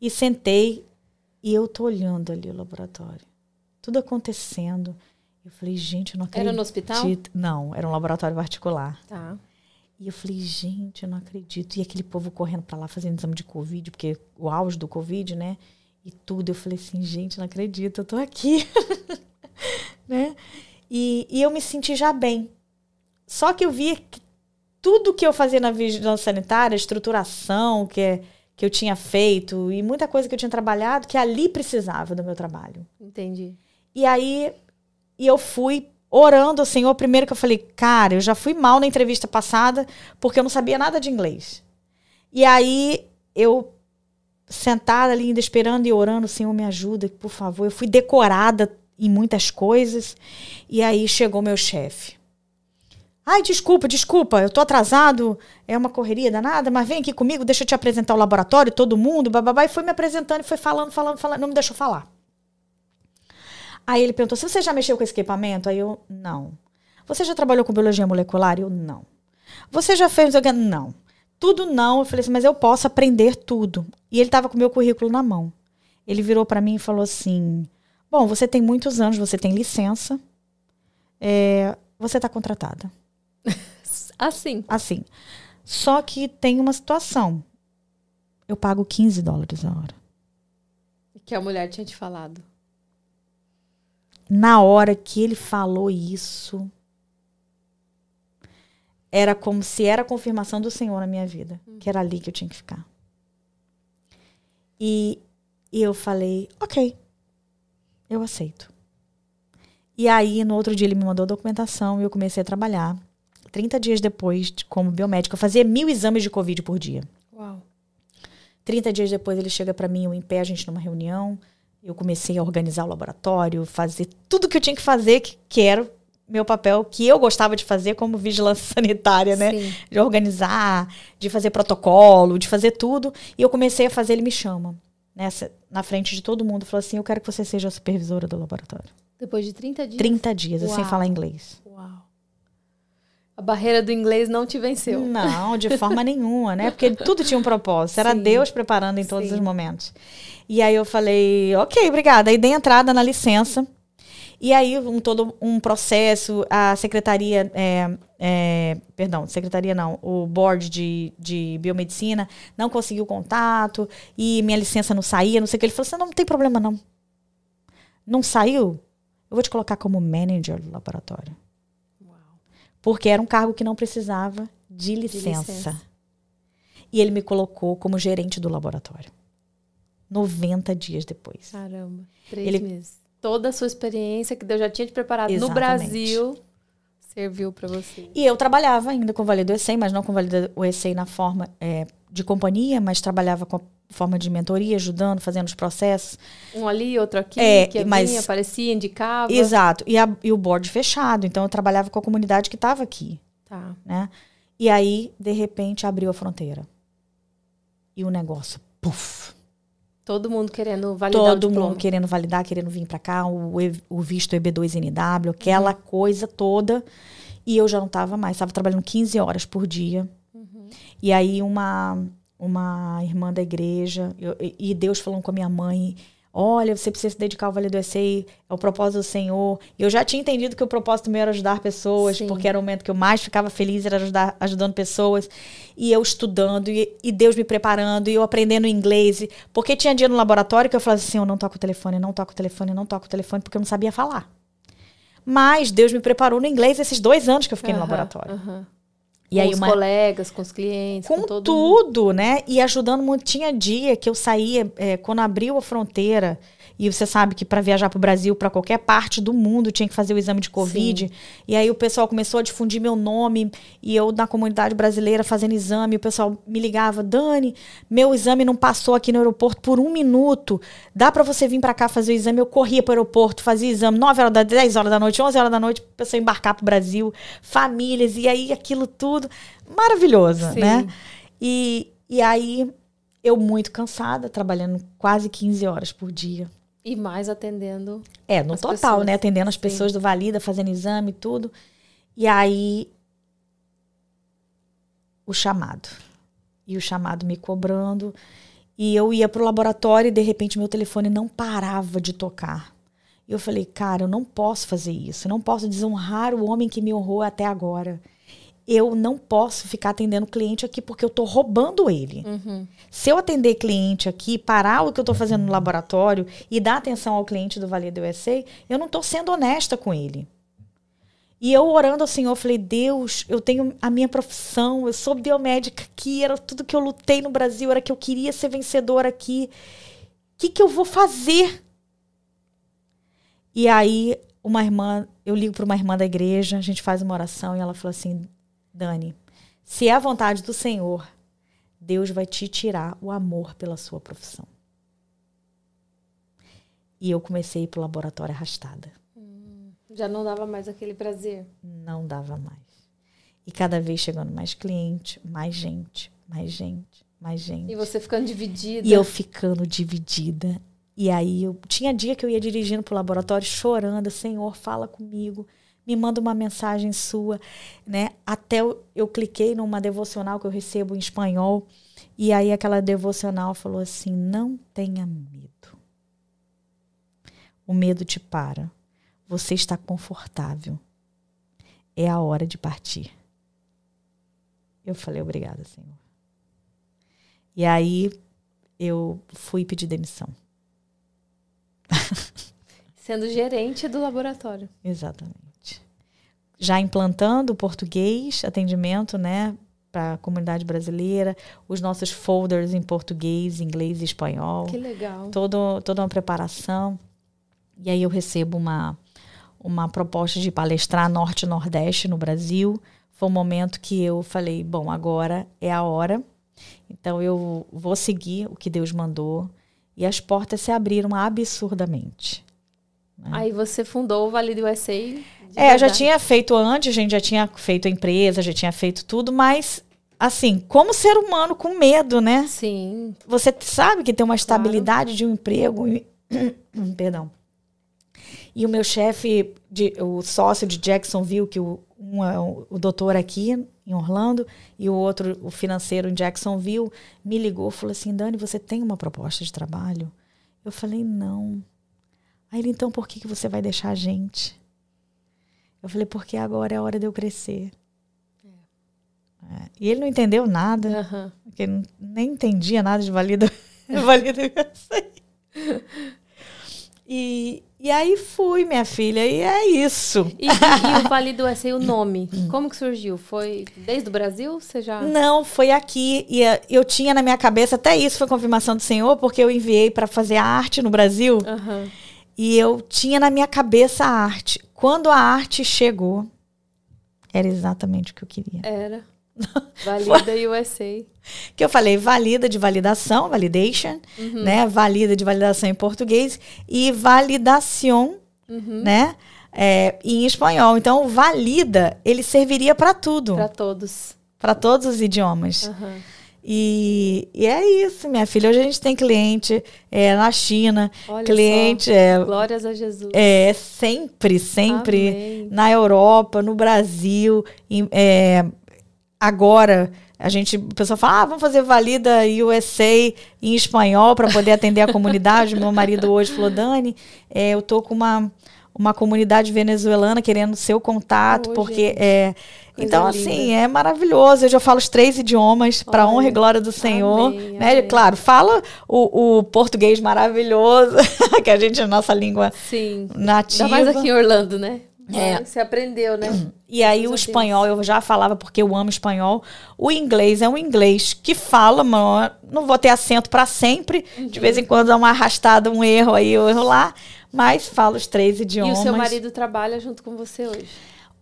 e sentei e eu tô olhando ali o laboratório tudo acontecendo. Eu falei, gente, eu não acredito. Era no hospital? Não, era um laboratório particular. Tá. E eu falei, gente, eu não acredito. E aquele povo correndo para lá fazendo exame de Covid, porque o auge do Covid, né? E tudo. Eu falei assim, gente, não acredito, eu tô aqui. (laughs) né? E, e eu me senti já bem. Só que eu vi que tudo que eu fazia na vigilância sanitária, estruturação que, é, que eu tinha feito e muita coisa que eu tinha trabalhado, que ali precisava do meu trabalho. Entendi. E aí e eu fui orando ao Senhor. Primeiro que eu falei, cara, eu já fui mal na entrevista passada porque eu não sabia nada de inglês. E aí eu sentada ali ainda esperando e orando, Senhor, me ajuda, por favor. Eu fui decorada em muitas coisas. E aí chegou meu chefe. Ai, desculpa, desculpa, eu tô atrasado, é uma correria danada, mas vem aqui comigo, deixa eu te apresentar o laboratório, todo mundo, bababá. E foi me apresentando e foi falando, falando, falando, não me deixou falar. Aí ele perguntou: se você já mexeu com esse equipamento? Aí eu, não. Você já trabalhou com biologia molecular? Eu, não. Você já fez? Não. Tudo não. Eu falei assim, mas eu posso aprender tudo. E ele estava com o meu currículo na mão. Ele virou para mim e falou assim: Bom, você tem muitos anos, você tem licença, é, você está contratada. (laughs) Assim. Assim. Só que tem uma situação. Eu pago 15 dólares a hora. Que a mulher tinha te falado na hora que ele falou isso, era como se era a confirmação do Senhor na minha vida, hum. que era ali que eu tinha que ficar. E, e eu falei, ok, eu aceito. E aí, no outro dia, ele me mandou a documentação e eu comecei a trabalhar. 30 dias depois, como biomédica, eu fazia mil exames de Covid por dia. Uau. 30 dias depois, ele chega para mim, eu em pé, a gente numa reunião. Eu comecei a organizar o laboratório, fazer tudo que eu tinha que fazer, que, que era meu papel, que eu gostava de fazer como vigilância (laughs) sanitária, né? Sim. De organizar, de fazer protocolo, de fazer tudo. E eu comecei a fazer, ele me chama. Nessa, na frente de todo mundo, falou assim: Eu quero que você seja a supervisora do laboratório. Depois de 30 dias? 30 dias, Uau. sem falar inglês. A barreira do inglês não te venceu. Não, de forma (laughs) nenhuma, né? Porque tudo tinha um propósito. Era Sim. Deus preparando em todos Sim. os momentos. E aí eu falei, ok, obrigada. Aí dei entrada na licença. E aí, um, todo um processo, a secretaria, é, é, perdão, secretaria não, o board de, de biomedicina não conseguiu contato e minha licença não saía, não sei o que. Ele falou assim: não, não tem problema não. Não saiu? Eu vou te colocar como manager do laboratório. Porque era um cargo que não precisava de licença. de licença. E ele me colocou como gerente do laboratório. 90 dias depois. Caramba, três ele, meses. Toda a sua experiência que Deus já tinha te preparado exatamente. no Brasil serviu para você. E eu trabalhava ainda com o Vale do ESEI, mas não com o Vale do ESEI na forma é, de companhia, mas trabalhava com a forma de mentoria, ajudando, fazendo os processos. Um ali, outro aqui, é, que mas, vinha, aparecia, indicava. Exato. E, a, e o board fechado. Então, eu trabalhava com a comunidade que estava aqui. Tá. Né? E aí, de repente, abriu a fronteira. e o negócio, puf. Todo mundo querendo validar Todo mundo querendo validar, querendo vir para cá, o, o visto EB2NW, aquela coisa toda. E eu já não estava mais, estava trabalhando 15 horas por dia. E aí uma uma irmã da igreja eu- e Deus falando com a minha mãe, olha, você precisa se dedicar ao Vale do ECI, é o propósito do Senhor. Eu já tinha entendido que o propósito meu era ajudar pessoas, Sim. porque era o momento que eu mais ficava feliz, era ajudar, ajudando pessoas. E eu estudando, e, e Deus me preparando, e eu aprendendo inglês. Porque tinha dia no laboratório que eu falava assim, eu não toco o telefone, não toco o telefone, não toco o telefone, porque eu não sabia falar. Mas Deus me preparou no inglês esses dois anos que eu fiquei no Aham, laboratório. aham. E com aí os uma, colegas, com os clientes, com, com todo mundo. tudo, né? E ajudando muito. Tinha dia que eu saía, é, quando abriu a fronteira, e você sabe que para viajar para o Brasil, para qualquer parte do mundo, tinha que fazer o exame de Covid. E aí o pessoal começou a difundir meu nome, e eu na comunidade brasileira fazendo exame, o pessoal me ligava, Dani, meu exame não passou aqui no aeroporto por um minuto. Dá para você vir para cá fazer o exame? Eu corria para o aeroporto, fazia exame 9 horas da 10 horas da noite, 11 horas da noite, a pessoa embarcar para o Brasil, famílias, e aí aquilo tudo. Maravilhoso, Sim. né? E, e aí, eu muito cansada, trabalhando quase 15 horas por dia. E mais atendendo. É, no total, pessoas, né? Atendendo as sim. pessoas do Valida, fazendo exame e tudo. E aí, o chamado. E o chamado me cobrando. E eu ia pro laboratório e, de repente, meu telefone não parava de tocar. E eu falei, cara, eu não posso fazer isso. Eu não posso desonrar o homem que me honrou até agora. Eu não posso ficar atendendo cliente aqui porque eu tô roubando ele. Uhum. Se eu atender cliente aqui, parar o que eu estou fazendo no laboratório e dar atenção ao cliente do Vale do USA, eu não estou sendo honesta com ele. E eu orando ao Senhor, falei, Deus, eu tenho a minha profissão, eu sou biomédica aqui, era tudo que eu lutei no Brasil, era que eu queria ser vencedora aqui. O que, que eu vou fazer? E aí, uma irmã, eu ligo para uma irmã da igreja, a gente faz uma oração e ela falou assim: Dani, se é a vontade do Senhor, Deus vai te tirar o amor pela sua profissão. E eu comecei a ir pro laboratório arrastada. Já não dava mais aquele prazer. Não dava mais. E cada vez chegando mais cliente, mais gente, mais gente, mais gente. E você ficando dividida. E eu ficando dividida. E aí eu tinha dia que eu ia dirigindo pro laboratório chorando, Senhor, fala comigo, me manda uma mensagem sua, né? Até eu, eu cliquei numa devocional que eu recebo em espanhol, e aí aquela devocional falou assim: "Não tenha medo. O medo te para. Você está confortável. É a hora de partir." Eu falei: "Obrigada, Senhor." E aí eu fui pedir demissão. Sendo gerente do laboratório. Exatamente. Já implantando o português, atendimento, né, para a comunidade brasileira, os nossos folders em português, inglês e espanhol, Que legal. todo, toda uma preparação. E aí eu recebo uma, uma proposta de palestrar Norte e Nordeste no Brasil. Foi um momento que eu falei, bom, agora é a hora. Então eu vou seguir o que Deus mandou. E as portas se abriram absurdamente. Aí você fundou o Vale do USA. De É, eu já tinha feito antes, a gente já tinha feito a empresa, já tinha feito tudo, mas assim, como ser humano com medo, né? Sim. Você sabe que tem uma estabilidade de um emprego, e- (coughs) perdão. E o meu chefe, de- o sócio de Jacksonville, que o, um é o, o doutor aqui em Orlando e o outro, o financeiro em Jacksonville, me ligou, falou assim, Dani, você tem uma proposta de trabalho? Eu falei, não. Aí ele, então, por que, que você vai deixar a gente? Eu falei, porque agora é a hora de eu crescer. É. E ele não entendeu nada, Aham. porque ele nem entendia nada de valida, (laughs) valida e, e aí fui, minha filha, e é isso. E, e- o Vale do USA, o nome, como que surgiu? Foi desde o Brasil? Você já... Não, foi aqui. E eh, eu tinha na minha cabeça, até isso foi confirmação do Senhor, porque eu enviei para fazer a arte no Brasil. Aham. E eu tinha na minha cabeça a arte. Quando a arte chegou, era exatamente o que eu queria. Era. (laughs) Valida USA. Que eu falei valida de validação, validation, né? Valida de validação em português e validação, né? É, em espanhol. Então, valida, ele serviria para tudo, Para todos. para todos os idiomas. Aham. E, e é isso, minha filha. Hoje a gente tem cliente é, na China, Olha cliente só. é, Glórias a Jesus. é sempre, sempre Amém. na Europa, no Brasil. em- é, agora a gente, o pessoal fala, ah, vamos fazer valida USA em espanhol para poder atender a comunidade. (laughs) Meu marido hoje falou, Dani, é, eu tô com uma uma comunidade venezuelana querendo seu contato, Oh, porque gente. é então linda. assim é maravilhoso. Eu já falo os três idiomas para honra e glória do Senhor, né? Claro, fala o, o português maravilhoso (laughs) que a gente é a nossa língua Sim. nativa. Ainda mais aqui em Orlando, né? É. Você aprendeu, né? E aí o espanhol eu já falava porque eu amo espanhol. O inglês é um inglês que fala, mano, não vou ter acento para sempre. De vez em quando dá uma arrastada, um erro aí, eu erro lá, mas falo os três E idiomas. o seu marido trabalha junto com você hoje?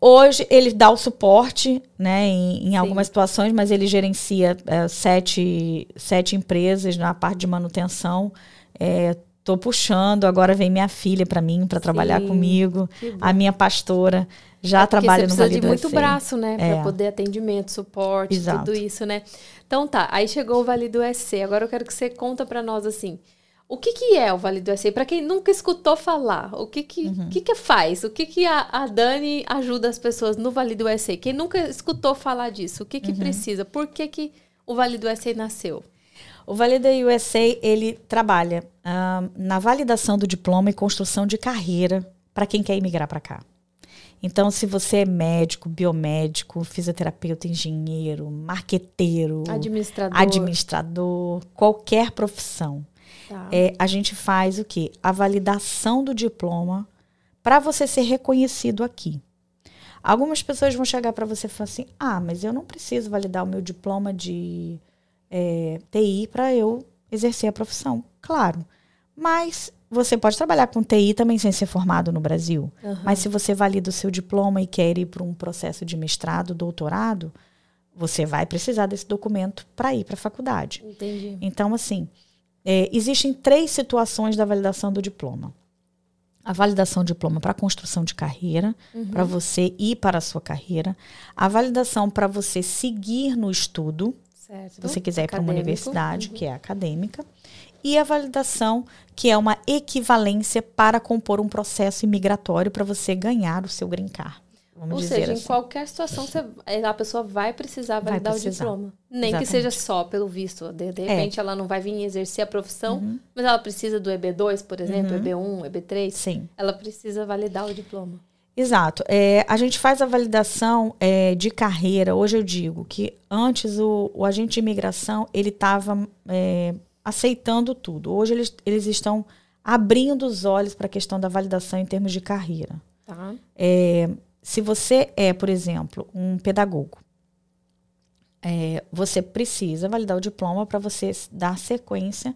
Hoje ele dá o suporte, né, em, em algumas situações, mas ele gerencia é, sete, sete empresas na parte de manutenção. É, tô puxando, agora vem minha filha para mim para trabalhar comigo. A minha pastora já É trabalha você no precisa Vale de do muito braço, né? É. poder atendimento, suporte, Exato. tudo isso, né? Então tá, aí chegou o Vale do SC. Agora eu quero que você conta pra nós assim. O que, que é o Vale do? Pra quem nunca escutou falar, o que que, Uhum. que, que faz? O que, que a, a Dani ajuda as pessoas no Vale do? Quem nunca escutou falar disso, o que, Uhum. que precisa? Por que, que o Vale do SC nasceu? O Vale da USA, ele trabalha ah, na validação do diploma e construção de carreira para quem quer imigrar para cá. Então, se você é médico, biomédico, fisioterapeuta, engenheiro, marqueteiro, Administrador. administrador, qualquer profissão, Tá. é, a gente faz o quê? A validação do diploma para você ser reconhecido aqui. Algumas pessoas vão chegar para você e falar assim: ah, mas eu não preciso validar o meu diploma de é, TI para eu exercer a profissão. Claro. Mas você pode trabalhar com TI também sem ser formado no Brasil. Aham. Mas se você valida o seu diploma e quer ir para um processo de mestrado, doutorado, você vai precisar desse documento para ir para a faculdade. Entendi. Então, assim, é, existem três situações da validação do diploma. A validação do diploma para construção de carreira, Uhum. para você ir para a sua carreira. A validação para você seguir no estudo, Certo. se você quiser ir para uma universidade, Uhum. que é acadêmica. E a validação, que é uma equivalência para compor um processo imigratório para você ganhar o seu green card. Vamos Ou seja, assim. em qualquer situação, você- a pessoa vai precisar Vai validar o precisar. diploma. Nem que Exatamente. seja só pelo visto. De, de repente, ela não vai vir exercer a profissão, Uhum. mas ela precisa do EB2, por exemplo, EB1, EB3. Sim. Ela precisa validar o diploma. Exato. É, a gente faz a validação é, de carreira. Hoje eu digo que antes o, o agente de imigração ele estava aceitando tudo. Hoje eles, eles estão abrindo os olhos para a questão da validação em termos de carreira. Tá? Se você é, por exemplo, um pedagogo, é, você precisa validar o diploma para você dar sequência,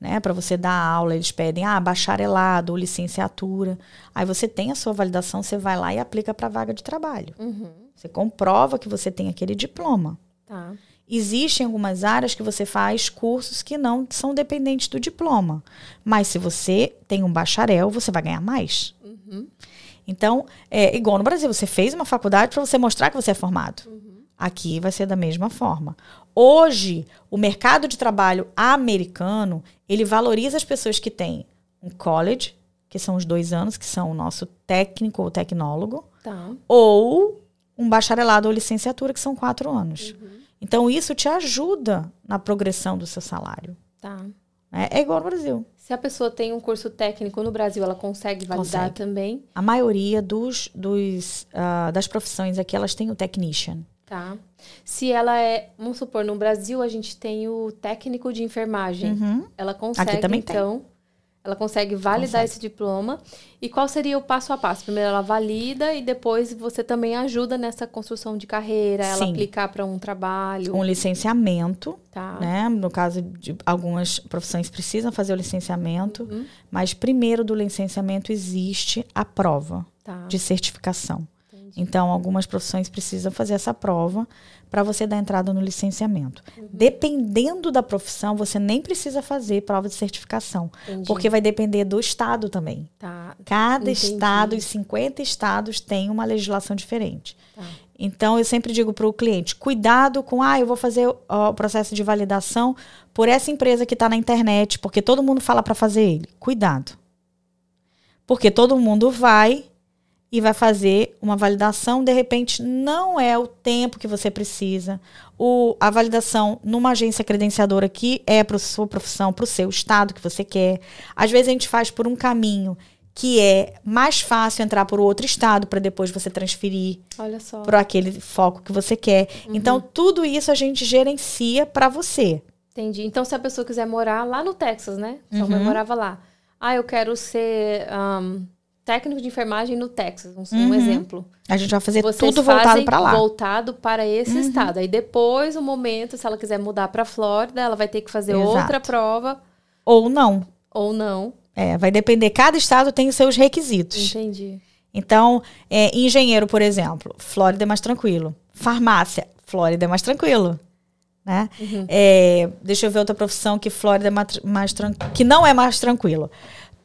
né? Para você dar aula, eles pedem ah, bacharelado ou licenciatura. Aí você tem a sua validação, você vai lá e aplica para a vaga de trabalho. Uhum. Você comprova que você tem aquele diploma. Tá. Existem algumas áreas que você faz cursos que não são dependentes do diploma. Mas se você tem um bacharel, você vai ganhar mais. Uhum. Então, é igual no Brasil, você fez uma faculdade para você mostrar que você é formado. Aqui vai ser da mesma forma. Hoje, o mercado de trabalho americano, ele valoriza as pessoas que têm um college, que são os dois anos, que são o nosso técnico ou tecnólogo, Tá. ou um bacharelado ou licenciatura, que são quatro anos. Então, isso te ajuda na progressão do seu salário. Tá. Né? É igual no Brasil. Se a pessoa tem um curso técnico no Brasil, ela consegue validar Consegue. também? A maioria dos, dos, ah, das profissões aqui, elas têm o technician. Tá. Se ela é, vamos supor, no Brasil a gente tem o técnico de enfermagem. Uhum. Ela consegue, também tem. Ela consegue validar Consegue. esse diploma. E qual seria o passo a passo? Primeiro ela valida e depois você também ajuda nessa construção de carreira, ela Sim. aplicar para um trabalho. Um licenciamento, Tá. né? No caso de algumas profissões precisam fazer o licenciamento, Uhum. mas primeiro do licenciamento existe a prova Tá. de certificação. Entendi. Então, algumas profissões precisam fazer essa prova para você dar entrada no licenciamento. Uhum. Dependendo da profissão, você nem precisa fazer prova de certificação, Entendi. porque vai depender do estado também. Tá. Cada Entendi. estado, os 50 estados, têm uma legislação diferente. Tá. Então, eu sempre digo para o cliente: cuidado com, ah, eu vou fazer o processo de validação por essa empresa que está na internet, porque todo mundo fala para fazer ele. Cuidado. Porque todo mundo vai e vai fazer uma validação, de repente não é o tempo que você precisa. O, a validação numa agência credenciadora que é para a sua profissão, para o seu estado que você quer. Às vezes a gente faz por um caminho que é mais fácil entrar por outro estado para depois você transferir para aquele foco que você quer. Uhum. Então, tudo isso a gente gerencia para você. Entendi. Então, se a pessoa quiser morar lá no Texas, né? Sua uhum. mãe morava lá. Ah, eu quero ser um, técnico de enfermagem no Texas, um, uhum. um, exemplo. A gente vai fazer Vocês tudo voltado para lá. Voltado para esse uhum. estado. Aí depois, o momento, se ela quiser mudar para Flórida, ela vai ter que fazer Exato. outra prova. Ou não. Ou não. É, vai depender. Cada estado tem os seus requisitos. Entendi. Então, é, engenheiro, por exemplo, Flórida é mais tranquilo. Farmácia, Flórida é mais tranquilo. Né? Uhum. É, deixa eu ver outra profissão que Flórida é mais, mais que não é mais tranquilo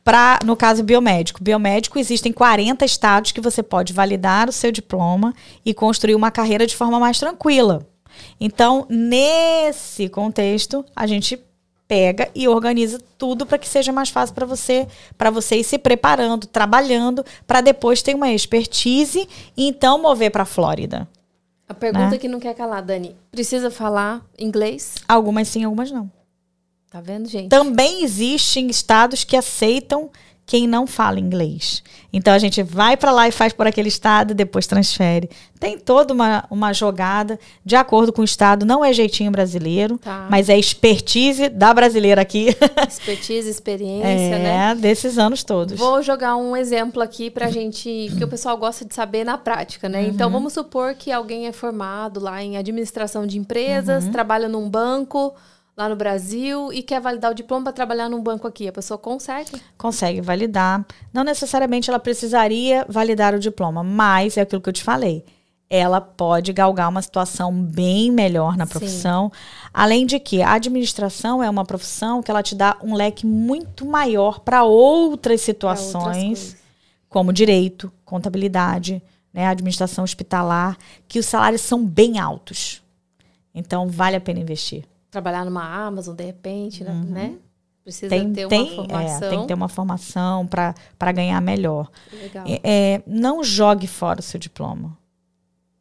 para, no caso, biomédico. Biomédico, existem 40 estados que você pode validar o seu diploma e construir uma carreira de forma mais tranquila. Então, nesse contexto, a gente pega e organiza tudo para que seja mais fácil para você, para você ir se preparando, trabalhando, para depois ter uma expertise e então mover para a Flórida. A pergunta né? que não quer calar, Dani, precisa falar inglês? Algumas sim, algumas não. Tá vendo, gente? Também existem estados que aceitam quem não fala inglês. Então a gente vai para lá e faz por aquele estado, depois transfere. Tem toda uma, uma jogada de acordo com o estado, não é jeitinho brasileiro, tá. mas é expertise da brasileira aqui. (laughs) Expertise, experiência, é, né? desses anos todos. Vou jogar um exemplo aqui pra gente, que o pessoal gosta de saber na prática, né? Então, uhum. Então vamos supor que alguém é formado lá em administração de empresas, uhum. trabalha num banco, lá no Brasil e quer validar o diploma para trabalhar num banco aqui, a pessoa consegue? Consegue validar. Não necessariamente ela precisaria validar o diploma, mas é aquilo que eu te falei. Ela pode galgar uma situação bem melhor na profissão. Sim. Além de que a administração é uma profissão que ela te dá um leque muito maior para outras situações, outras como direito, contabilidade, né, administração hospitalar, que os salários são bem altos. Então, vale a pena investir trabalhar numa Amazon de repente, né? uhum. né? Precisa tem, ter tem, uma formação. É, tem que ter uma formação para ganhar melhor. Legal. É, é, não jogue fora o seu diploma.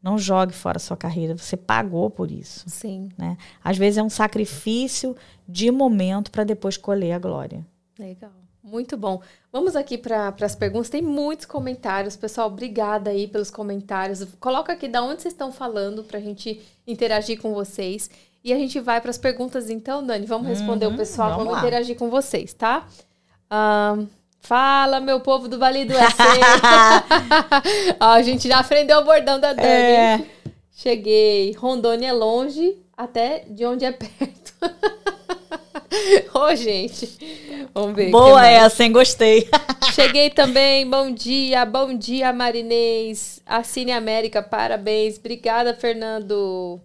Não jogue fora a sua carreira. Você pagou por isso. Sim. Né? Às vezes é um sacrifício de momento para depois colher a glória. Legal. Muito bom. Vamos aqui para as perguntas. Tem muitos comentários. Pessoal, obrigada aí pelos comentários. Coloca aqui de onde vocês estão falando para a gente interagir com vocês. E a gente vai para as perguntas então, Dani. Vamos responder uhum, o pessoal, vamos, vamos interagir com vocês, tá? Um, fala, meu povo do Vale do. (laughs) (laughs) Ó, a gente já aprendeu o bordão da Dani. É. Cheguei. Rondônia é longe, até de onde é perto. (laughs) Ô, oh, gente. Vamos ver. Boa essa, hein? Gostei. Cheguei também. Bom dia. Bom dia, Marinês. Assine América. Parabéns. Obrigada, Fernando.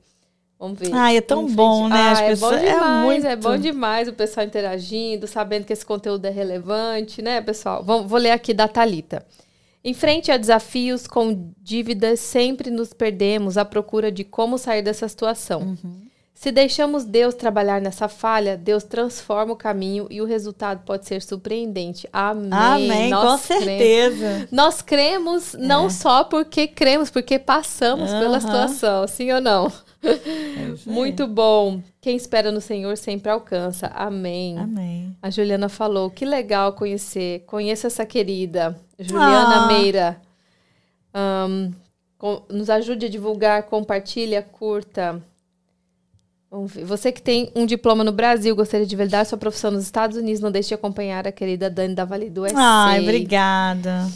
Vamos ver. Ai, é tão bom, né? Ah, é bom é demais, é, muito... é bom demais o pessoal interagindo, sabendo que esse conteúdo é relevante, né, pessoal? Vamos, vou ler aqui da Talita. Em frente a desafios com dívidas, sempre nos perdemos à procura de como sair dessa situação. Uhum. Se deixamos Deus trabalhar nessa falha, Deus transforma o caminho e o resultado pode ser surpreendente. Amém. Amém, Nós com certeza. Nós cremos não é. só porque cremos, porque passamos uhum. pela situação, sim ou não? É Muito bom. Quem espera no Senhor sempre alcança. Amém. Amém. A Juliana falou: que legal conhecer. Conheça essa querida, Juliana ah. Meira. Um, com, nos ajude a divulgar, compartilha, curta. Você que tem um diploma no Brasil, gostaria de validar sua profissão nos Estados Unidos, não deixe de acompanhar a querida Dani da Vale do Ai, obrigada.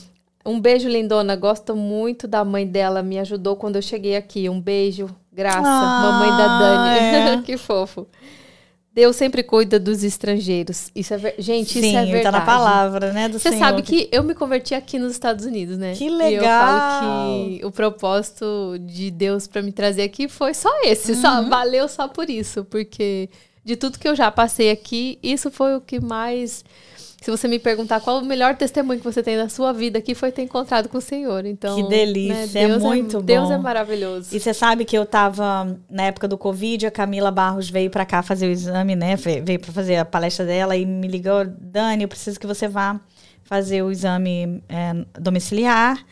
Um beijo, lindona. Gosto muito da mãe dela. Me ajudou quando eu cheguei aqui. Um beijo. Graça, ah, mamãe da Dani. É. (laughs) que fofo. Deus sempre cuida dos estrangeiros. Isso é ver... Gente, Sim, isso é verdade. tá na palavra, né, Você Senhor. sabe que eu me converti aqui nos Estados Unidos, né? Que legal. E eu falo que o propósito de Deus para me trazer aqui foi só esse, uhum. só valeu só por isso, porque de tudo que eu já passei aqui, isso foi o que mais Se você me perguntar qual o melhor testemunho que você tem na sua vida aqui foi ter encontrado com o Senhor. Então, que delícia, né, Deus é muito é, bom. Deus é maravilhoso. E você sabe que eu estava na época do Covid, a Camila Barros veio para cá fazer o exame, né? Veio para fazer a palestra dela e me ligou, Dani, eu preciso que você vá fazer o exame é, domiciliar.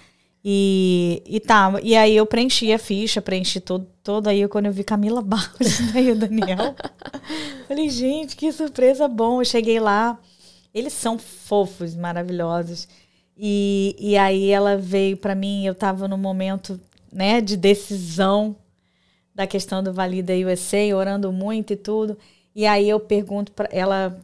E, e tá, e aí eu preenchi a ficha, preenchi todo, todo aí quando eu vi Camila Barros (laughs) né, e o Daniel. (laughs) falei, gente, que surpresa bom. Eu cheguei lá, eles são fofos, maravilhosos. E, e aí ela veio para mim, eu tava no momento, né, de decisão da questão do Valida USA, orando muito e tudo. E aí eu pergunto para ela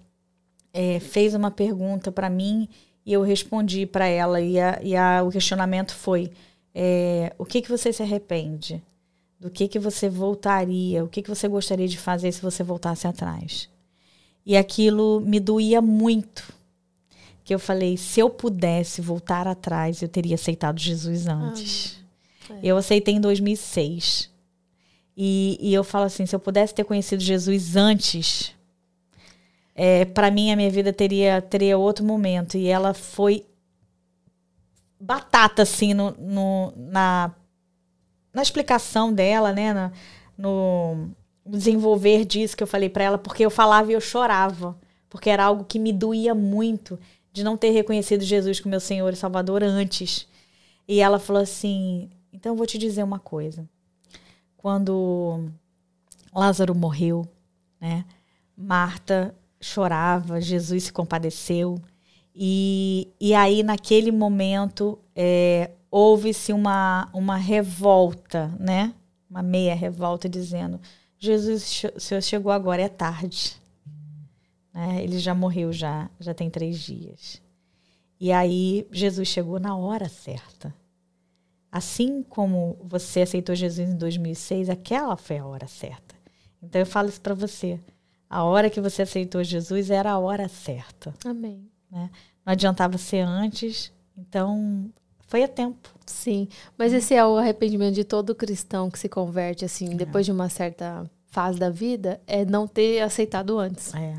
é, fez uma pergunta para mim e eu respondi para ela, e, a, e a, o questionamento foi: é, o que, que você se arrepende? Do que, que você voltaria? O que, que você gostaria de fazer se você voltasse atrás? E aquilo me doía muito. Que eu falei: se eu pudesse voltar atrás, eu teria aceitado Jesus antes. Ah, é. Eu aceitei em 2006. E, e eu falo assim: se eu pudesse ter conhecido Jesus antes, é, para mim a minha vida teria teria outro momento e ela foi batata assim no, no na, na explicação dela né na, no desenvolver disso que eu falei para ela porque eu falava e eu chorava porque era algo que me doía muito de não ter reconhecido Jesus como meu Senhor e Salvador antes e ela falou assim então eu vou te dizer uma coisa quando Lázaro morreu né Marta chorava, Jesus se compadeceu. E, e aí, naquele momento, é, houve-se uma, uma revolta, né? Uma meia revolta, dizendo: Jesus, o senhor chegou agora, é tarde. Né? Ele já morreu, já, já tem três dias. E aí, Jesus chegou na hora certa. Assim como você aceitou Jesus em 2006, aquela foi a hora certa. Então, eu falo isso para você. A hora que você aceitou Jesus era a hora certa. Amém. Né? Não adiantava ser antes, então foi a tempo. Sim, mas esse é o arrependimento de todo cristão que se converte, assim, é. depois de uma certa fase da vida, é não ter aceitado antes. É.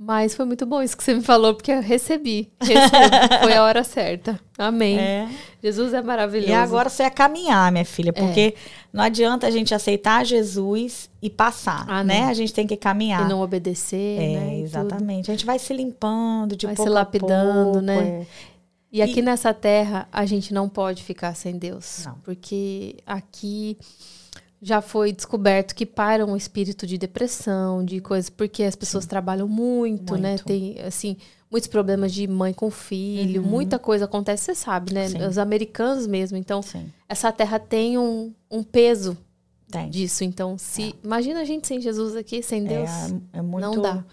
Mas foi muito bom isso que você me falou, porque eu recebi. recebi. (laughs) foi a hora certa. Amém. É. Jesus é maravilhoso. E agora você é caminhar, minha filha, porque é. não adianta a gente aceitar Jesus e passar, ah, né? A gente tem que caminhar. E não obedecer, é, né? Exatamente. A gente vai se limpando de vai pouco se lapidando, pouco, né? É. E aqui e... nessa terra, a gente não pode ficar sem Deus. Não. Porque aqui já foi descoberto que para um espírito de depressão, de coisas, porque as pessoas Sim. trabalham muito, né? muito, né? Tem, assim, muitos problemas de mãe com filho, uhum. muita coisa acontece, você sabe, né? Sim. Os americanos mesmo. Então, Sim. essa terra tem um, um peso tem. disso. Então, se. É. Imagina a gente sem Jesus aqui, sem é, Deus. É, é muito. Não dá.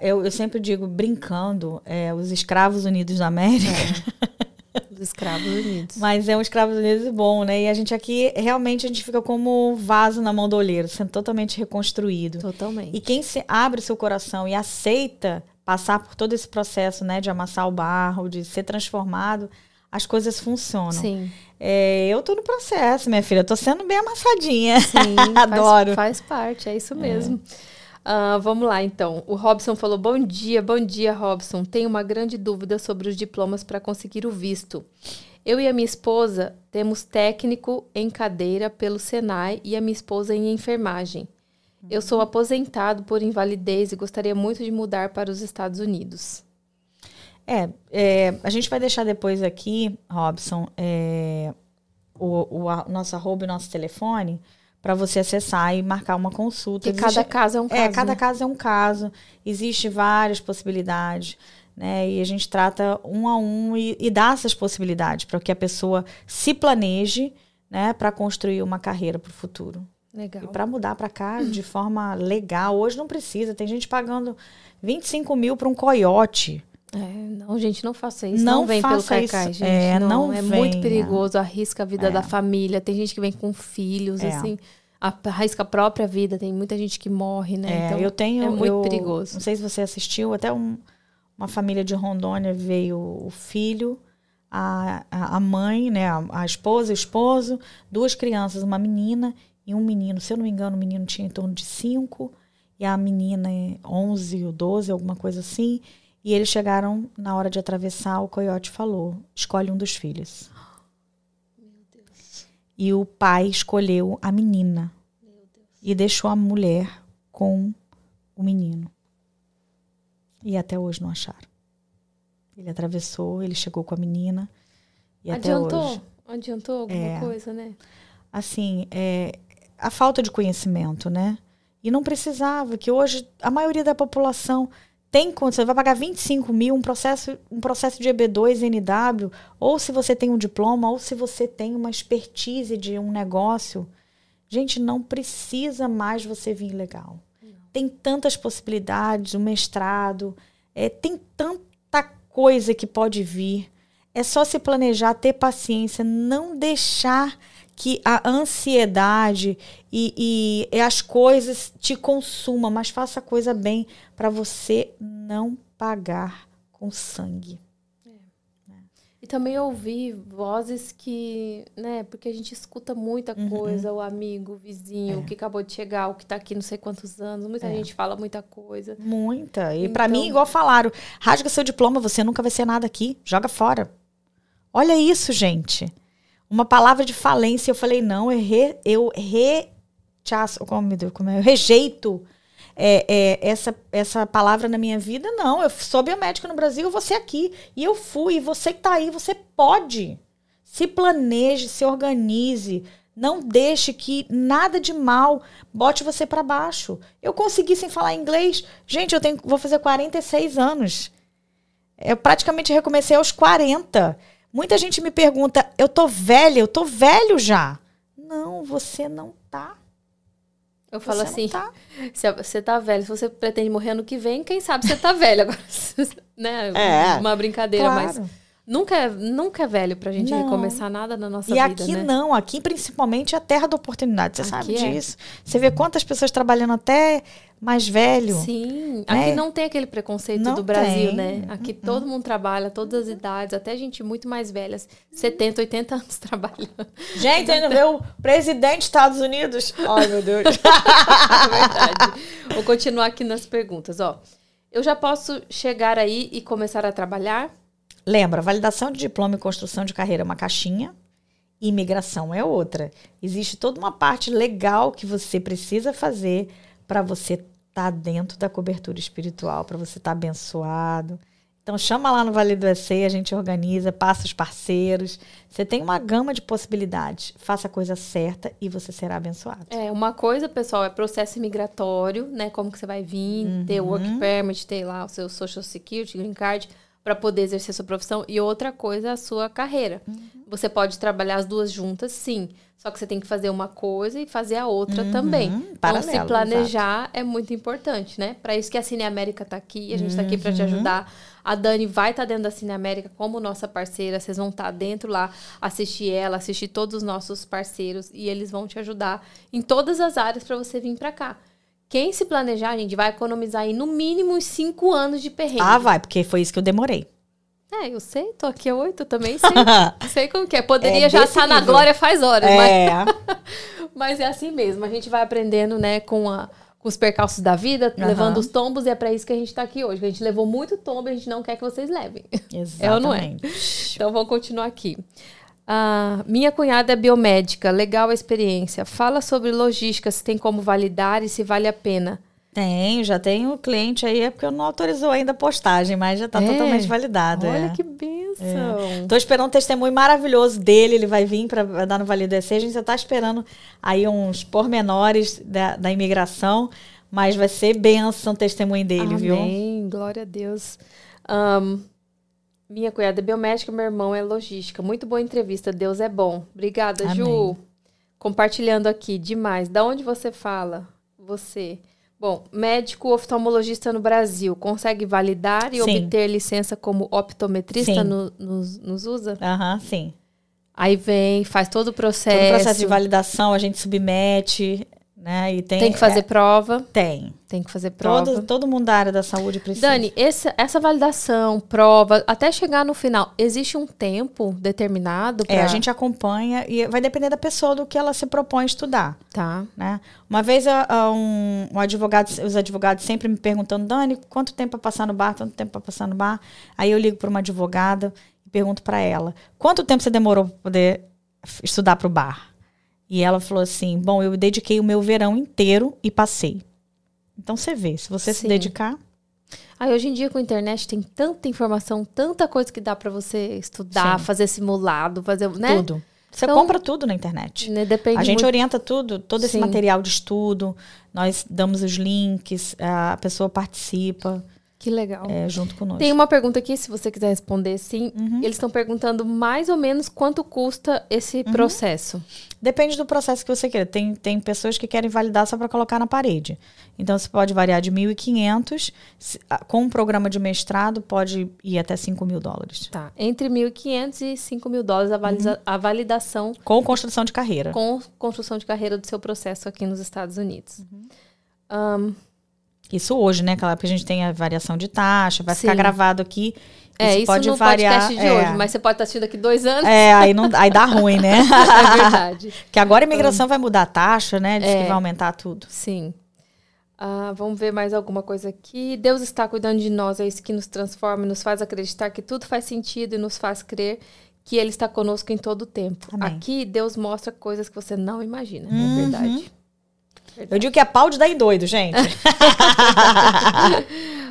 Eu, eu sempre digo, brincando, é, os escravos unidos da América. É. (laughs) Os escravos unidos. Mas é um escravos unidos bom, né? E a gente aqui, realmente, a gente fica como vaso na mão do olheiro, sendo totalmente reconstruído. Totalmente. E quem se abre seu coração e aceita passar por todo esse processo, né? De amassar o barro, de ser transformado, as coisas funcionam. Sim. É, eu tô no processo, minha filha. Eu tô sendo bem amassadinha. Sim, (laughs) Adoro. Faz, faz, parte, é isso mesmo. É. Uh, vamos lá, então. O Robson falou: Bom dia, bom dia, Robson. Tenho uma grande dúvida sobre os diplomas para conseguir o visto. Eu e a minha esposa temos técnico em cadeira pelo Senai e a minha esposa em enfermagem. Eu sou aposentado por invalidez e gostaria muito de mudar para os Estados Unidos. É, é a gente vai deixar depois aqui, Robson, é, o, o a, nosso arroba e nosso telefone para você acessar e marcar uma consulta. Existe, cada caso é um é, caso. É, cada né? caso é um caso. Existem várias possibilidades. Né? E a gente trata um a um e, e dá essas possibilidades para que a pessoa se planeje né, para construir uma carreira para o futuro. Legal. E para mudar para cá de forma legal. Hoje não precisa. Tem gente pagando 25 mil para um coiote. É, não, gente, não faça isso. Não, não vem pelo carcais, gente. É, não, não é muito perigoso, arrisca a vida é. da família. Tem gente que vem com filhos, é. assim, arrisca a própria vida. Tem muita gente que morre, né? É, então, eu tenho, é muito eu, perigoso. Não sei se você assistiu, até um, uma família de Rondônia veio o filho, a, a mãe, né, a, a esposa, o esposo, duas crianças, uma menina e um menino. Se eu não me engano, o menino tinha em torno de cinco e a menina 11 ou 12, alguma coisa assim. E eles chegaram na hora de atravessar, o coiote falou: escolhe um dos filhos. E o pai escolheu a menina e deixou a mulher com o menino. E até hoje não acharam. Ele atravessou, ele chegou com a menina. E Adiantou? até hoje. Adiantou alguma É. coisa, né? Assim, é, a falta de conhecimento, né? E não precisava, que hoje a maioria da população tem condição, vai pagar 25 mil, um processo, um processo de EB2, NW, ou se você tem um diploma, ou se você tem uma expertise de um negócio. Gente, não precisa mais você vir legal. Tem tantas possibilidades, o mestrado, é, tem tanta coisa que pode vir. É só se planejar, ter paciência, não deixar que a ansiedade e, e as coisas te consumam, mas faça a coisa bem para você não pagar com sangue. E também ouvir vozes que, né, porque a gente escuta muita Uhum. coisa, o amigo, o É. vizinho, o que acabou de chegar, o que tá aqui não sei quantos anos, muita gente fala muita coisa. Muita. E Então- mim, igual falaram, rasga seu diploma, você nunca vai ser nada aqui, joga fora. Olha isso, gente. Uma palavra de falência, eu falei, não, eu, re, eu rechaço, como, como é? eu rejeito é, é, essa, essa palavra na minha vida, não. Eu sou biomédica no Brasil, ser aqui. E eu fui, e você que tá aí, você pode. Se planeje, se organize. Não deixe que nada de mal bote você para baixo. Eu consegui sem falar inglês. Gente, eu tenho, vou fazer 46 anos. Eu praticamente recomecei aos 40. Muita gente me pergunta: eu tô velha, eu tô velho já. Não, você não tá. Eu falo Você assim, não tá. se você tá velho, se você pretende morrer ano que vem, quem sabe você tá velho agora, (laughs) né? É, Uma brincadeira, mas Claro. Nunca é, nunca é velho pra gente Não. recomeçar nada na nossa E vida, aqui né? não, aqui principalmente é a terra da oportunidade. Você Aqui sabe é. disso. Você vê quantas pessoas trabalhando até mais velho. Sim, aqui né? não tem aquele preconceito Não do Brasil, tem. né? Aqui todo mundo trabalha, todas as idades, até gente muito mais velha, 70, 80 anos (laughs) trabalhando. Gente, ainda o presidente dos Estados Unidos. Ai, meu Deus. (laughs) É verdade. Vou continuar aqui nas perguntas, ó. Eu já posso chegar aí e começar a trabalhar? Lembra, validação de diploma e construção de carreira é uma caixinha, imigração é outra. Existe toda uma parte legal que você precisa fazer para você estar dentro da cobertura espiritual, para você estar abençoado. Então chama lá no Vale do EC, a gente organiza, passa os parceiros. Você tem uma gama de possibilidades. Faça a coisa certa e você será abençoado. É, uma coisa, pessoal, é processo imigratório, né? Como que você vai vir, ter o Uhum. work permit, ter lá o seu social security, green card, para poder exercer sua profissão. E outra coisa a sua carreira. Uhum. Você pode trabalhar as duas juntas, sim. Só que você tem que fazer uma coisa e fazer a outra também. Então, se planejar é muito importante, né? Para isso que a Cine América tá aqui, a gente tá aqui para Uhum. te ajudar. A Dani vai estar dentro da Cine América como nossa parceira. Vocês vão estar dentro lá, assistir ela, assistir todos os nossos parceiros e eles vão te ajudar em todas as áreas para você vir para cá. Quem se planejar, gente, vai economizar aí no mínimo uns cinco anos de perrengue. Ah, vai, porque foi isso que eu demorei. É, eu sei, tô aqui há oito, também sei. (laughs) sei como que é. Poderia É já estar na nível. glória faz horas, mas É. (laughs) mas é assim mesmo, a gente vai aprendendo, né, com, a, com os percalços da vida, Aham. levando os tombos, e é pra isso que a gente tá aqui hoje. A gente levou muito tombo e a gente não quer que vocês levem. (laughs) É ou não é? Exatamente. Então vamos continuar aqui. Ah, minha cunhada é biomédica, legal a experiência. Fala sobre logística, se tem como validar e se vale a pena. Tenho, já tenho cliente aí, é porque não autorizou ainda a postagem, mas já está É? totalmente validado. Olha é. que benção. Tô esperando um testemunho maravilhoso dele, ele vai vir para dar no EC. A gente já tá esperando aí uns pormenores da, da imigração, mas vai ser benção o testemunho dele, viu? Amém, glória a Deus. Ahn, minha cunhada é biomédica, meu irmão é logística. Muito boa entrevista, Deus é bom. Obrigada, Ju. Amém. Compartilhando aqui, demais. Da onde você fala? Você. Bom, médico oftalmologista no Brasil, consegue validar e Sim. obter licença como optometrista no- nos, nos usa? Aham, sim. Aí vem, faz todo o processo. Todo o processo de validação a gente submete, Né? E tem, Tem que fazer é, prova. tem. Tem que fazer prova. Todo, todo mundo da área da saúde precisa. Dani, esse- essa validação, prova, até chegar no final, existe um tempo determinado É, pra... a gente acompanha e vai depender da pessoa do que ela se propõe a estudar. Tá. Né? Uma vez um, um advogado, os advogados sempre me perguntando, Dani, quanto tempo para passar no bar, quanto tempo para passar no bar? Aí eu ligo para uma advogada e pergunto para ela, quanto tempo você demorou para poder estudar para o bar? E ela falou assim, bom, eu dediquei o meu verão inteiro e passei. Então você vê, se você se Sim. dedicar, Aí hoje em dia com a internet tem tanta informação, tanta coisa que dá pra você estudar, Sim. fazer simulado, fazer, né? tudo. Você Então- compra tudo na internet. Né, Depende A gente muito. orienta tudo, todo esse Sim. material de estudo, nós damos os links, a pessoa participa Que legal. é, junto conosco. Tem uma pergunta aqui, se você quiser responder sim. Uhum. Eles estão perguntando mais ou menos quanto custa esse Uhum. processo. Depende do processo que você quer. Tem, tem pessoas que querem validar só para colocar na parede. Então, você pode variar de 1.500, se- ah, com um programa de mestrado, pode ir até 5 mil dólares. Tá. Entre 1.500 e 5 mil dólares a, valida- a validação Com construção de carreira. com construção de carreira do seu processo aqui nos Estados Unidos. Ahn, Isso hoje, né? Claro, porque a gente tem a variação de taxa, vai ficar Sim. gravado aqui. é, isso pode no variar. podcast de é. hoje, mas você pode estar assistindo daqui dois anos. É, aí, não, aí dá ruim, né? (laughs) É verdade. (laughs) que agora a imigração vai mudar a taxa, né? Diz É. que vai aumentar tudo. Sim. Ah, vamos ver mais alguma coisa aqui. Deus está cuidando de nós, é isso que nos transforma, nos faz acreditar que tudo faz sentido e nos faz crer que Ele está conosco em todo o tempo. Amém. Aqui, Deus mostra coisas que você não imagina, é Uhum. verdade. Eu digo que é pau de dar em doido, gente. (laughs)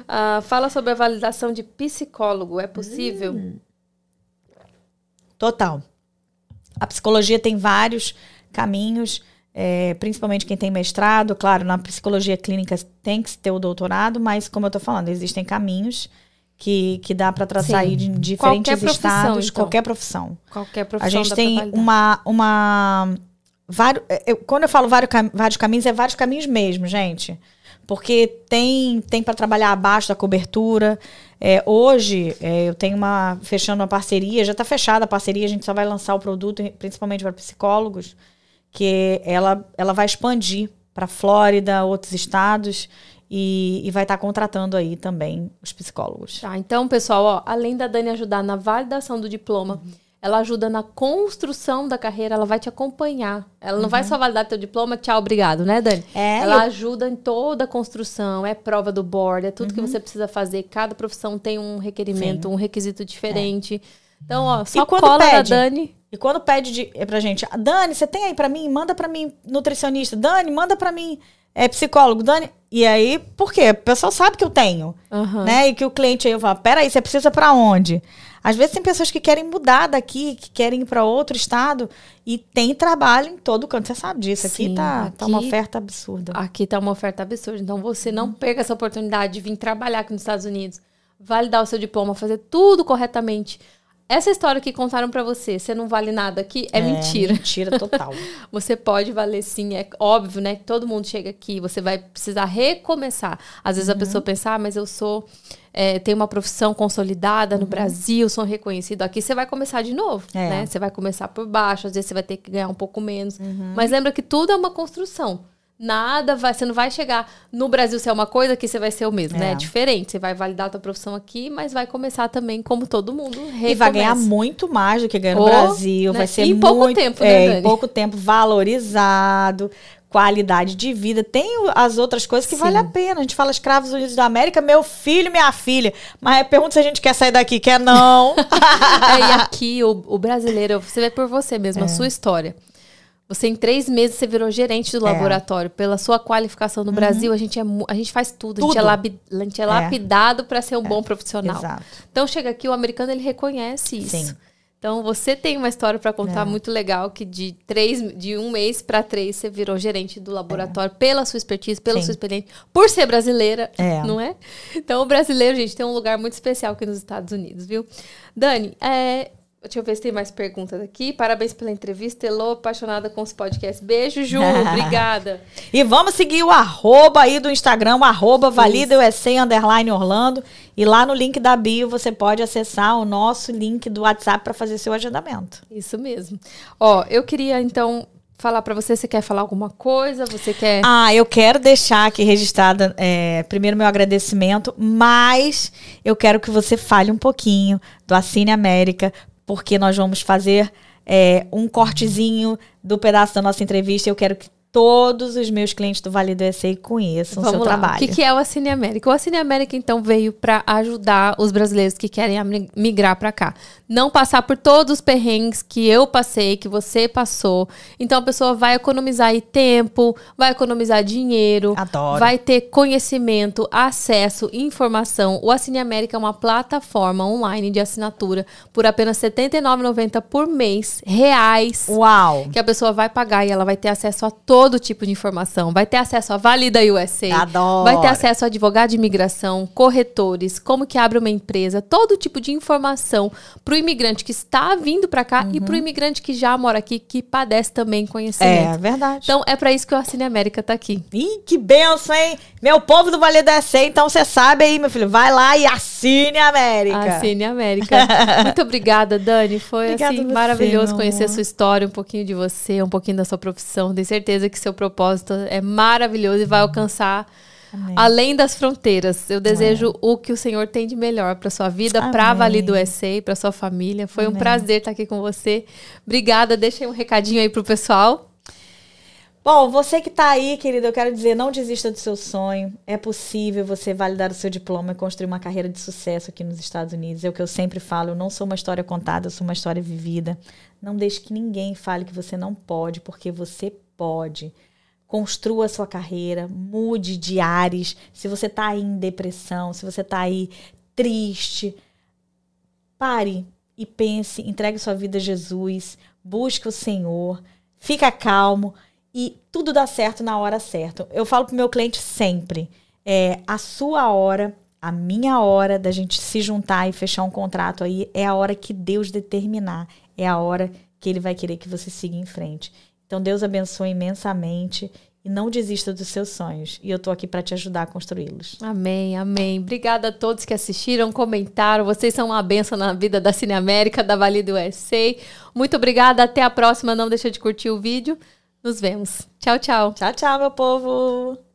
Ah, fala sobre a validação de psicólogo, é possível? Hum. Total. A psicologia tem vários caminhos, é, principalmente quem tem mestrado. Claro, na psicologia clínica tem que ter o doutorado, mas como eu tô falando, existem caminhos que, que dá para traçar Sim. aí de diferentes Qualquer profissão, estados, então. qualquer profissão. Qualquer A profissão gente dá pra tem uma, uma vários, eu- quando eu falo vários, vários caminhos, é vários caminhos mesmo, gente. Porque tem, tem para trabalhar abaixo da cobertura. É, hoje, é, eu tenho uma. fechando uma parceria, já está fechada a parceria, a gente só vai lançar o produto, principalmente para psicólogos, que ela, ela vai expandir para Flórida, outros estados, e, e vai estar contratando aí também os psicólogos. Tá, então, pessoal, ó, além da Dani ajudar na validação do diploma, ela ajuda na construção da carreira, ela vai te acompanhar. Ela não vai só validar teu diploma, tchau, obrigado, né, Dani? É, ela eu- ajuda em toda a construção, é prova do board, é tudo que você precisa fazer. Cada profissão tem um requerimento, um requisito diferente. Então, ó, só cola da pede? Dani. E quando pede de, é pra gente, "Ah, Dani, você tem aí pra mim? Manda pra mim nutricionista. Dani, manda pra mim é, psicólogo. Dani, e aí, por quê? O pessoal sabe que eu tenho, Aham. né? E que o cliente aí eu falo, peraí, você precisa pra onde? Às vezes tem pessoas que querem mudar daqui, que querem ir pra outro estado e tem trabalho em todo canto. Você sabe disso. Aqui Sim, tá, tá uma aqui- oferta absurda. Aqui tá uma oferta absurda. Então você não perca essa oportunidade de vir trabalhar aqui nos Estados Unidos, validar o seu diploma, fazer tudo corretamente. Essa história que contaram pra você, você não vale nada aqui, é, mentira. Mentira total. (laughs) Você pode valer sim, é óbvio, né? Que todo mundo chega aqui, você vai precisar recomeçar. Às vezes Uhum. a pessoa pensa, ah, mas eu sou, é, tenho uma profissão consolidada Uhum. no Brasil, sou reconhecido. Aqui você vai começar de novo, É. né? Você vai começar por baixo, às vezes você vai ter que ganhar um pouco menos. Uhum. Mas lembra que tudo é uma construção. Nada vai, você não vai chegar no Brasil ser uma coisa que você vai ser o mesmo, né? É. É diferente. Você vai validar a tua profissão aqui, mas vai começar também como todo mundo. E vai ganhar recomeça. muito mais do que ganha no Oh, Brasil. né? Vai ser E em pouco muito, tempo, né, é, Dani? Em pouco tempo, valorizado, qualidade de vida. Tem as outras coisas que Sim. vale a pena. A gente fala Escravos Unidos da América, meu filho, minha filha. Mas pergunta se a gente quer sair daqui. Quer não. (laughs) É, e aqui, o, o brasileiro, você vê por você mesmo, É. a sua história. Você, em três meses, você virou gerente do É. laboratório. Pela sua qualificação no Brasil, a gente, é, a gente faz tudo. A gente é, Uhum. Tudo. a gente é lapidado para ser um bom profissional. Exato. Então, chega aqui, o americano, ele reconhece isso. Sim. Então, você tem uma história para contar É. muito legal, que de, três, de um mês para três, você virou gerente do laboratório pela sua expertise, pela Sim. sua experiência, por ser brasileira, É. não é? Então, o brasileiro, gente, tem um lugar muito especial aqui nos Estados Unidos, viu? Dani, é, deixa eu ver se tem mais perguntas aqui. Parabéns pela entrevista, Elô, apaixonada com os podcasts. Beijo, Ju, (laughs) obrigada. E vamos seguir o arroba aí do Instagram, o arroba underline Orlando. E lá no link da bio você pode acessar o nosso link do WhatsApp para fazer seu agendamento. Isso mesmo. Ó, eu queria, então, falar para você? Você quer falar alguma coisa? Você quer. Ah, eu quero deixar aqui registrada, é, primeiro, meu agradecimento, mas eu quero que você fale um pouquinho do Assine América, porque nós vamos fazer é, um cortezinho do pedaço da nossa entrevista. Eu quero que todos os meus clientes do Vale do SA conheçam Vamos o seu lá. trabalho. O que, que é o Assine América? O Assine América, então, veio para ajudar os brasileiros que querem migrar para cá. Não passar por todos os perrengues que eu passei, que você passou. Então, a pessoa vai economizar aí tempo, vai economizar dinheiro, Adoro. vai ter conhecimento, acesso, informação. O Assine América é uma plataforma online de assinatura por apenas R$ 79,90 por mês, reais Uau! que a pessoa vai pagar e ela vai ter acesso a todo tipo de informação. Vai ter acesso a Valida USA. Adoro. Vai ter acesso a advogado de imigração, corretores, como que abre uma empresa, todo tipo de informação para o imigrante que está vindo para cá e para o imigrante que já mora aqui, que padece também É, conhecimento. verdade. Então é para isso que o Assine América tá aqui. Ih, que benção, hein? Meu povo do Vale do SA, então você sabe aí, meu filho. Vai lá e assine a América. Assine América. (laughs) Muito obrigada, Dani. Foi assim você, maravilhoso conhecer a sua história, um pouquinho de você, um pouquinho da sua profissão. Tenho certeza que seu propósito é maravilhoso e vai alcançar Amém. além das fronteiras. Eu desejo o que o Senhor tem de melhor para sua vida, para a. Vale do SA, para sua família. Foi um Amém. prazer estar aqui com você. Obrigada. Deixei um recadinho aí pro pessoal. Bom, você que tá aí, querida, eu quero dizer, não desista do seu sonho. É possível você validar o seu diploma e construir uma carreira de sucesso aqui nos Estados Unidos. É o que eu sempre falo, eu não sou uma história contada, eu sou uma história vivida. Não deixe que ninguém fale que você não pode, porque você pode. Construa sua carreira, mude de ares. Se você tá aí em depressão, se você tá aí triste, pare e pense, entregue sua vida a Jesus, busque o Senhor, fica calmo e tudo dá certo na hora certa. Eu falo pro meu cliente sempre, é a sua hora, a minha hora da gente se juntar e fechar um contrato aí é a hora que Deus determinar, é a hora que ele vai querer que você siga em frente. Então Deus abençoe imensamente e não desista dos seus sonhos. E eu tô aqui para te ajudar a construí-los. Amém, amém. Obrigada a todos que assistiram, comentaram. Vocês são uma benção na vida da Cine América, da Vale do USA. Muito obrigada. Até a próxima. Não deixa de curtir o vídeo. Nos vemos. Tchau, tchau. Tchau, tchau, meu povo!